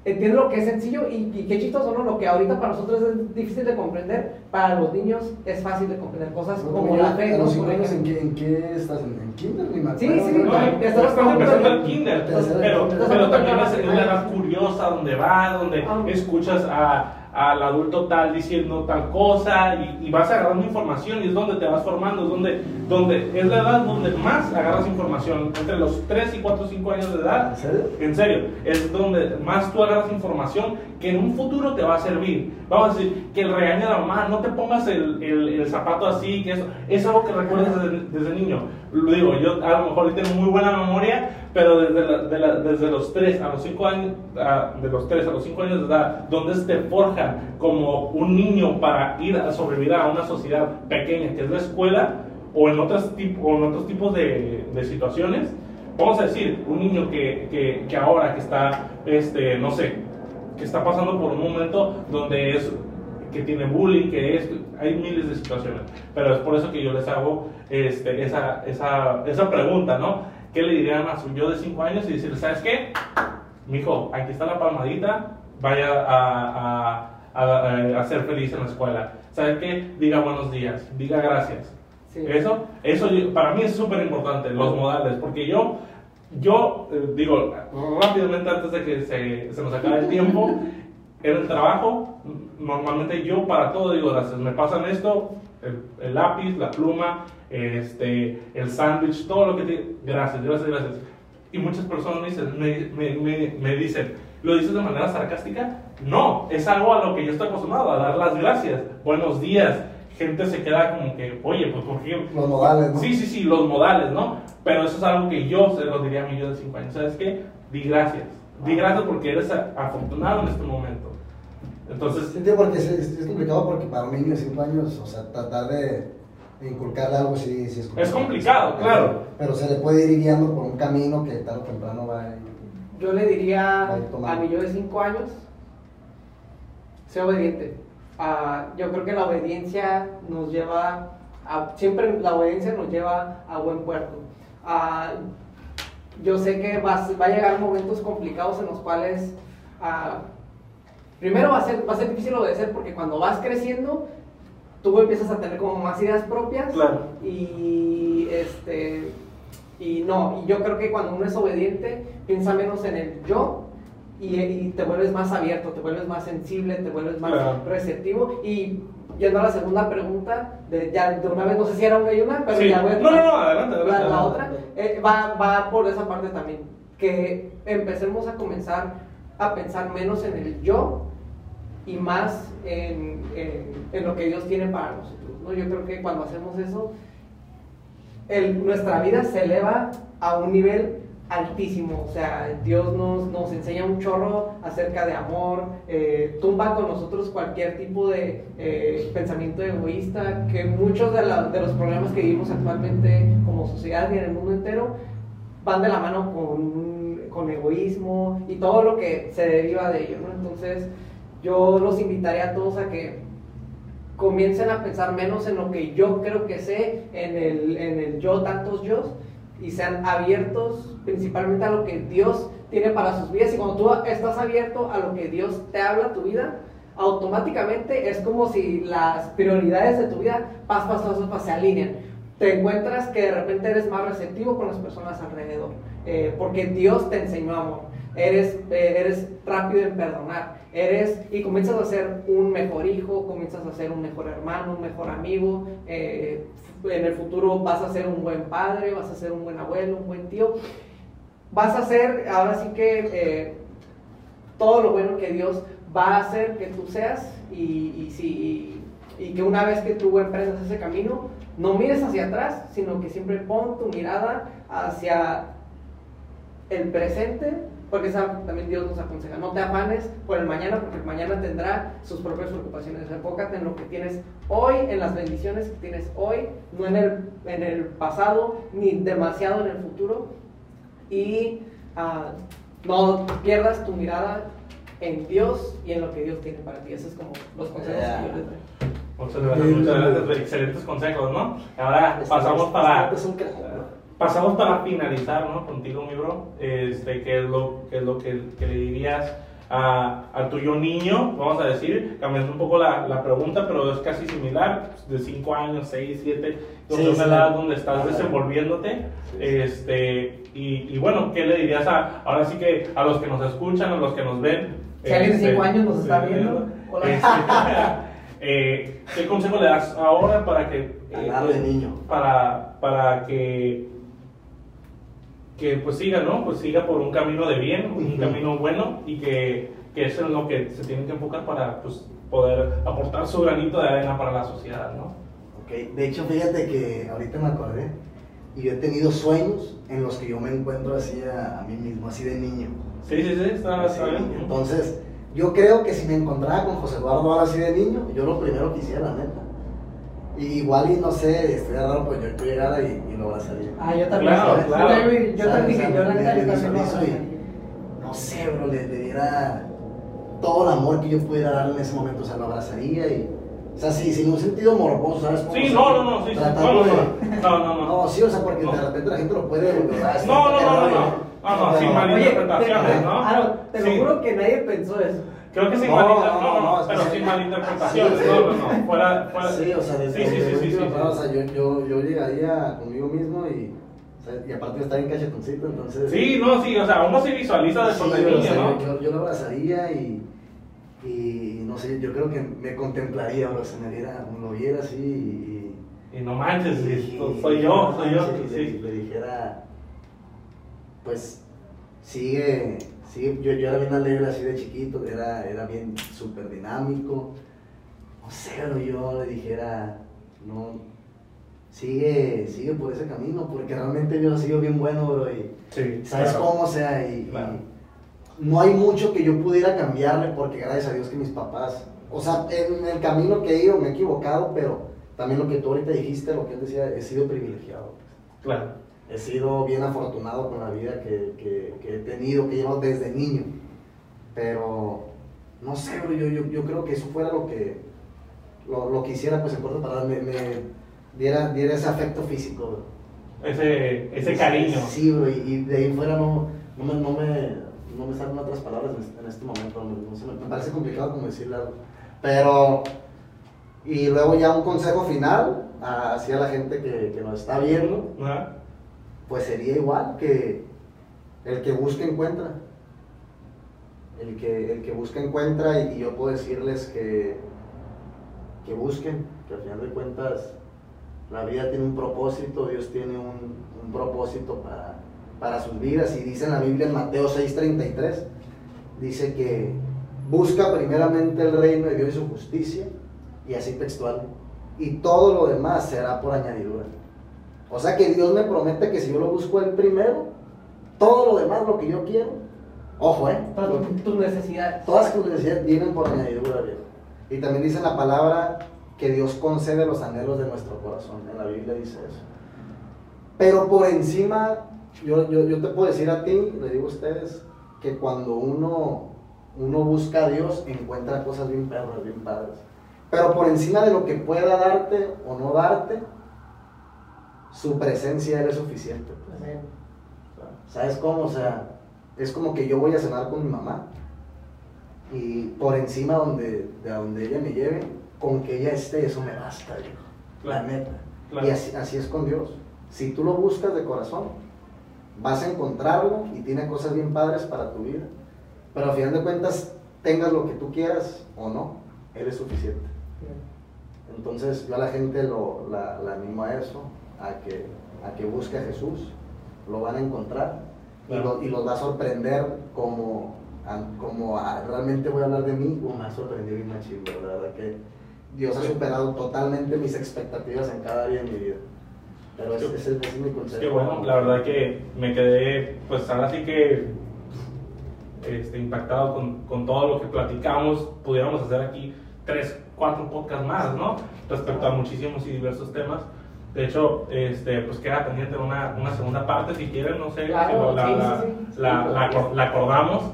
entiende lo que es sencillo y, y qué chistoso, ¿no? Lo que ahorita para nosotros es difícil de comprender, para los niños es fácil de comprender cosas como la fe, ¿A ¿no? los cinco años en qué, en qué estás? ¿En, en kinder? Ni me Sí, sí, ¿no? no, están empezando en- el kinder, pero, pero entonces, también es, la edad curiosa donde va, donde Ah. escuchas a, al adulto tal diciendo tal cosa y, y vas agarrando información y es donde te vas formando, es donde, donde es la edad donde más agarras información, entre los 3 y 4 o 5 años de edad, ¿En serio? en serio, es donde más tú agarras información que en un futuro te va a servir. Vamos a decir, que el regaño de la mamá, no te pongas el, el, el zapato así, que eso es algo que recuerdas desde, desde niño. Lo digo, yo a lo mejor tengo muy buena memoria, pero desde, la- de la- desde los 3 a los 5 años, de los 3 a los 5 años de edad, donde te forjan como un niño para ir a sobrevivir a una sociedad pequeña, que es la escuela, o en tipo, o en otros tipos de, de situaciones, vamos a decir, un niño que, que, que ahora que está, este, no sé, que está pasando por un momento donde es que tiene bullying, que es, hay miles de situaciones, pero es por eso que yo les hago este, esa, esa, esa pregunta, ¿no? ¿Qué le dirían a su yo de 5 años y decirle, ¿sabes qué? Mijo, aquí está la palmadita, vaya a, a, a- a ser feliz en la escuela. ¿Sabes qué? Diga buenos días, diga gracias. Sí. Eso, eso para mí es súper importante, los modales, porque yo, yo eh, digo, rápidamente antes de que se, se nos acabe el *laughs* tiempo, en el trabajo, normalmente yo para todo digo gracias, me pasan esto, el, el lápiz, la pluma, este, el sándwich, todo lo que te... Gracias, gracias, gracias. Y muchas personas me dicen, me, me, me, dicen, ¿lo dices de manera sarcástica? No, es algo a lo que yo estoy acostumbrado, a dar las gracias. Buenos días. Gente se queda como que, oye, pues ¿por qué? Los modales, ¿no? Sí, sí, sí, los modales, ¿no? Pero eso es algo que yo se lo diría a mi yo de 5 años. ¿Sabes qué? Di gracias. Di gracias porque eres afortunado en este momento. Entonces, Sí, porque es, es- complicado porque para un niño de 5 años, o sea, tratar de, de inculcarle algo sí, sí es complicado. Es complicado, claro. Pero se le puede ir guiando por un camino que tarde o temprano va a ir. Yo le diría toma. a mi yo de 5 años, sé obediente. Ah, yo creo que la obediencia nos lleva, a, siempre la obediencia nos lleva a buen puerto. Ah, yo sé que va, a- va a llegar momentos complicados en los cuales, ah, primero va a, ser, va a ser difícil obedecer porque cuando vas creciendo, tú empiezas a tener como más ideas propias Claro. y este y no, y yo creo que cuando uno es obediente, piensa menos en el yo y, y te vuelves más abierto, te vuelves más sensible, te vuelves más Claro. receptivo y yendo a la segunda pregunta, de, ya de una vez, no sé si era una y una, pero Sí. ya voy a No, no, no, adelante, la, adelante. la otra eh, va, va por esa parte también. Que empecemos a comenzar a pensar menos en el yo y más en, en- en lo que Dios tiene para nosotros. ¿no? Yo creo que cuando hacemos eso, el- nuestra vida se eleva a un nivel altísimo. O sea, Dios nos, nos enseña un chorro acerca de amor, eh, tumba con nosotros cualquier tipo de eh, pensamiento egoísta, que muchos de, la- de los problemas que vivimos actualmente como sociedad y en el mundo entero van de la mano con, con egoísmo y todo lo que se deriva de ello. ¿no? Entonces, yo los invitaría a todos a que comiencen a pensar menos en lo que yo creo que sé, en el, en el yo, tantos yo, y sean abiertos principalmente a lo que Dios tiene para sus vidas. Y cuando tú estás abierto a lo que Dios te habla a tu vida, automáticamente es como si las prioridades de tu vida paso a paso, se alinean. Te encuentras que de repente eres más receptivo con las personas alrededor, eh, porque Dios te enseñó amor. Eres, eh, eres rápido en perdonar, eres y comienzas a ser un mejor hijo, comienzas a ser un mejor hermano, un mejor amigo. eh, en el futuro vas a ser un buen padre, vas a ser un buen abuelo, un buen tío. Vas a ser, ahora sí que eh, todo lo bueno que Dios va a hacer que tú seas y, y, y que una vez que tú emprendas ese camino, no mires hacia atrás, sino que siempre pon tu mirada hacia el presente, porque esa- también Dios nos aconseja, no te afanes por el mañana, porque el mañana tendrá sus propias preocupaciones. Enfócate en lo que tienes hoy, en las bendiciones que tienes hoy, no en el, en el pasado, ni demasiado en el futuro. Y ah, no pierdas tu mirada en Dios y en lo que Dios tiene para ti. Esos es como los consejos que yo les doy. Muchas gracias, muchas gracias. Excelentes consejos, ¿no? Ahora pasamos para. Es un crack, ¿no? Pasamos para finalizar, ¿no? Contigo, mi bro. Este, ¿qué es lo, qué es lo que, que le dirías a, a tu yo niño? Vamos a decir, cambiando un poco la, la pregunta, pero es casi similar, de 5 años, 6, 7, donde Sí, una sí. edad donde estás desenvolviéndote. Sí, sí. Este, y, y bueno, ¿qué le dirías a, ahora sí que a los que nos escuchan, a los que nos ven? Si alguien de Este, cinco años nos está sí, viendo, hola. este, *laughs* eh, ¿Qué consejo le das ahora para que... eh, de niño. para, para que, que pues siga, ¿no? Pues siga por un camino de bien, un Ujú. camino bueno y que, que eso es lo que se tiene que enfocar para pues, poder aportar su granito de arena para la sociedad, ¿no? Ok, de hecho, fíjate que ahorita me acordé y yo he tenido sueños en los que yo me encuentro así a, a mí mismo, así de niño. Sí, sí, sí, está, está bien. Entonces, yo creo que si me encontraba con José Eduardo ahora así de niño, yo lo primero que hiciera, la neta. Y igual y no sé, estaría raro, pues yo, llegara y, y lo abrazaría. Ah, yo también. Claro, Yo claro. también- Yo también ¿Sabes? yo la neta yo también lo abrazaría. no sé, bro, le, le diera todo el amor que yo pudiera darle en ese momento, o sea, lo abrazaría y, o sea, sí, sin un sentido morboso, ¿sabes? cómo? Sí, O sea, no, no, no, sí, sí. tratando No, no, de- no, no, no. No, sí, o sea, porque No. de repente la gente lo puede... ¿verdad? Es No, no, no, no, no. No, no, Pero- sin mal- Oye, Interpretaciones, te- ¿no? Aaron, te lo juro que nadie pensó eso. Creo que sin No, malinter- no, no, no, pero sin malinterpretaciones, no, no, no, fuera, fuera. Sí, o sea, desde sí, sí, sí, sí, o sea, yo, yo, yo llegaría conmigo mismo y, y aparte estar en cachetoncito, entonces... Sí, no, sí, o sea, uno se visualiza de Sí, por de o niño, sea, ¿no? yo, lo abrazaría y, y no sé, yo creo que me contemplaría, o sea, me viera, lo viera así y... Y no manches, soy yo, soy yo, le dijera, pues, sigue, sigue, yo, yo era bien alegre así de chiquito, era, era bien súper dinámico, no sé, pero yo le dijera, no, sigue, sigue por ese camino, porque realmente yo he sido bien bueno, bro, y Sí, sabes claro. cómo, o sea, y, no hay mucho que yo pudiera cambiarle, porque gracias a Dios que mis papás, o sea, en el camino que he ido me he equivocado, pero también lo que tú ahorita dijiste, lo que él decía, he sido privilegiado. Claro. He sido bien afortunado con la vida que, que- que he tenido, que llevo desde niño. Pero, no sé, bro, yo, yo, yo creo que eso fuera lo que, lo, lo que hiciera, pues en corto para me, me diera, diera ese afecto físico, bro. Ese, ese cariño. Sí, bro, y, y de ahí fuera no, no, me, no, me, no me salen otras palabras en este, en momento. no- sé, me, parece complicado como decirle algo. Pero, y luego ya un consejo final hacia la gente que, que nos está viendo Ajá. Pues sería igual que el que busca encuentra. El que, el que busca encuentra y, yo puedo decirles que, que busquen, que al final de cuentas la vida tiene un propósito, Dios tiene un, un propósito para, para sus vidas. Y dice en la Biblia en Mateo 6:33, dice que busca primeramente el reino de Dios y su justicia, y así textual, y todo lo demás será por añadidura. O sea que Dios me promete que si yo lo busco el primero, todo lo demás, lo que yo quiero, ojo, ¿eh? Todas tus- necesidades. Todas tus necesidades vienen por añadidura, viejo. Y también dice la palabra que Dios concede los anhelos de nuestro corazón. En la Biblia dice eso. Pero por encima, yo, yo, yo te puedo decir a ti, le digo a ustedes, que cuando uno, uno busca a Dios, encuentra cosas bien perras, bien padres. Pero por encima de lo que pueda darte o no darte, su presencia es suficiente. pues. Amén. ¿Sabes cómo? O sea, es como que yo voy a cenar con mi mamá y por encima donde, de donde ella me lleve, con que ella esté, eso me basta, viejo. La neta. Claro. Y así, así es con Dios. Si tú lo buscas de corazón, vas a encontrarlo y tiene cosas bien padres para tu vida. Pero al final de cuentas, tengas lo que tú quieras o no, Él es suficiente. Entonces yo a la gente lo, la, la animo a eso, a que, a que busque a Jesús, lo van a encontrar y, lo- y los va a sorprender como, a- como a- realmente voy a hablar de mí, como me ha sorprendido bien machín, la verdad que Dios ha superado totalmente mis expectativas en cada día de mi vida. Pero ese, ese- ese es mi consejo. Qué bueno, la verdad que me quedé, pues ahora sí que este, impactado con, con todo lo que platicamos. Pudiéramos hacer aquí tres, cuatro podcasts más, ¿no? Respecto a muchísimos y diversos temas. De hecho, este, pues queda pendiente una, una segunda parte, si quieren, no sé, Claro, si lo- la, sí, sí, la- sí. la- la la acordamos.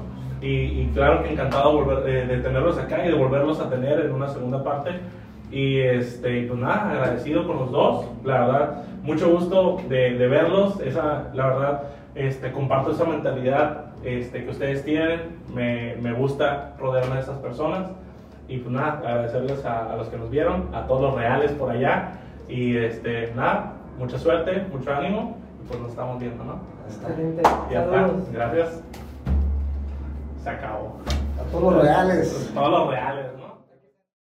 Y, y claro que encantado volver, eh, de tenerlos acá y de volverlos a tener en una segunda parte. Y este, pues nada, agradecido con los dos. La verdad, mucho gusto de, de verlos. Esa, la verdad, este, comparto esa mentalidad este, que ustedes tienen. Me, me gusta rodearme de esas personas. Y pues nada, agradecerles a, a los que nos vieron, a todos los reales por allá. Y este, nada, mucha suerte, mucho ánimo. Y pues nos estamos viendo, ¿no? Excelente. Ya está. Gracias. Se acabó. A todos los reales. Todos los reales.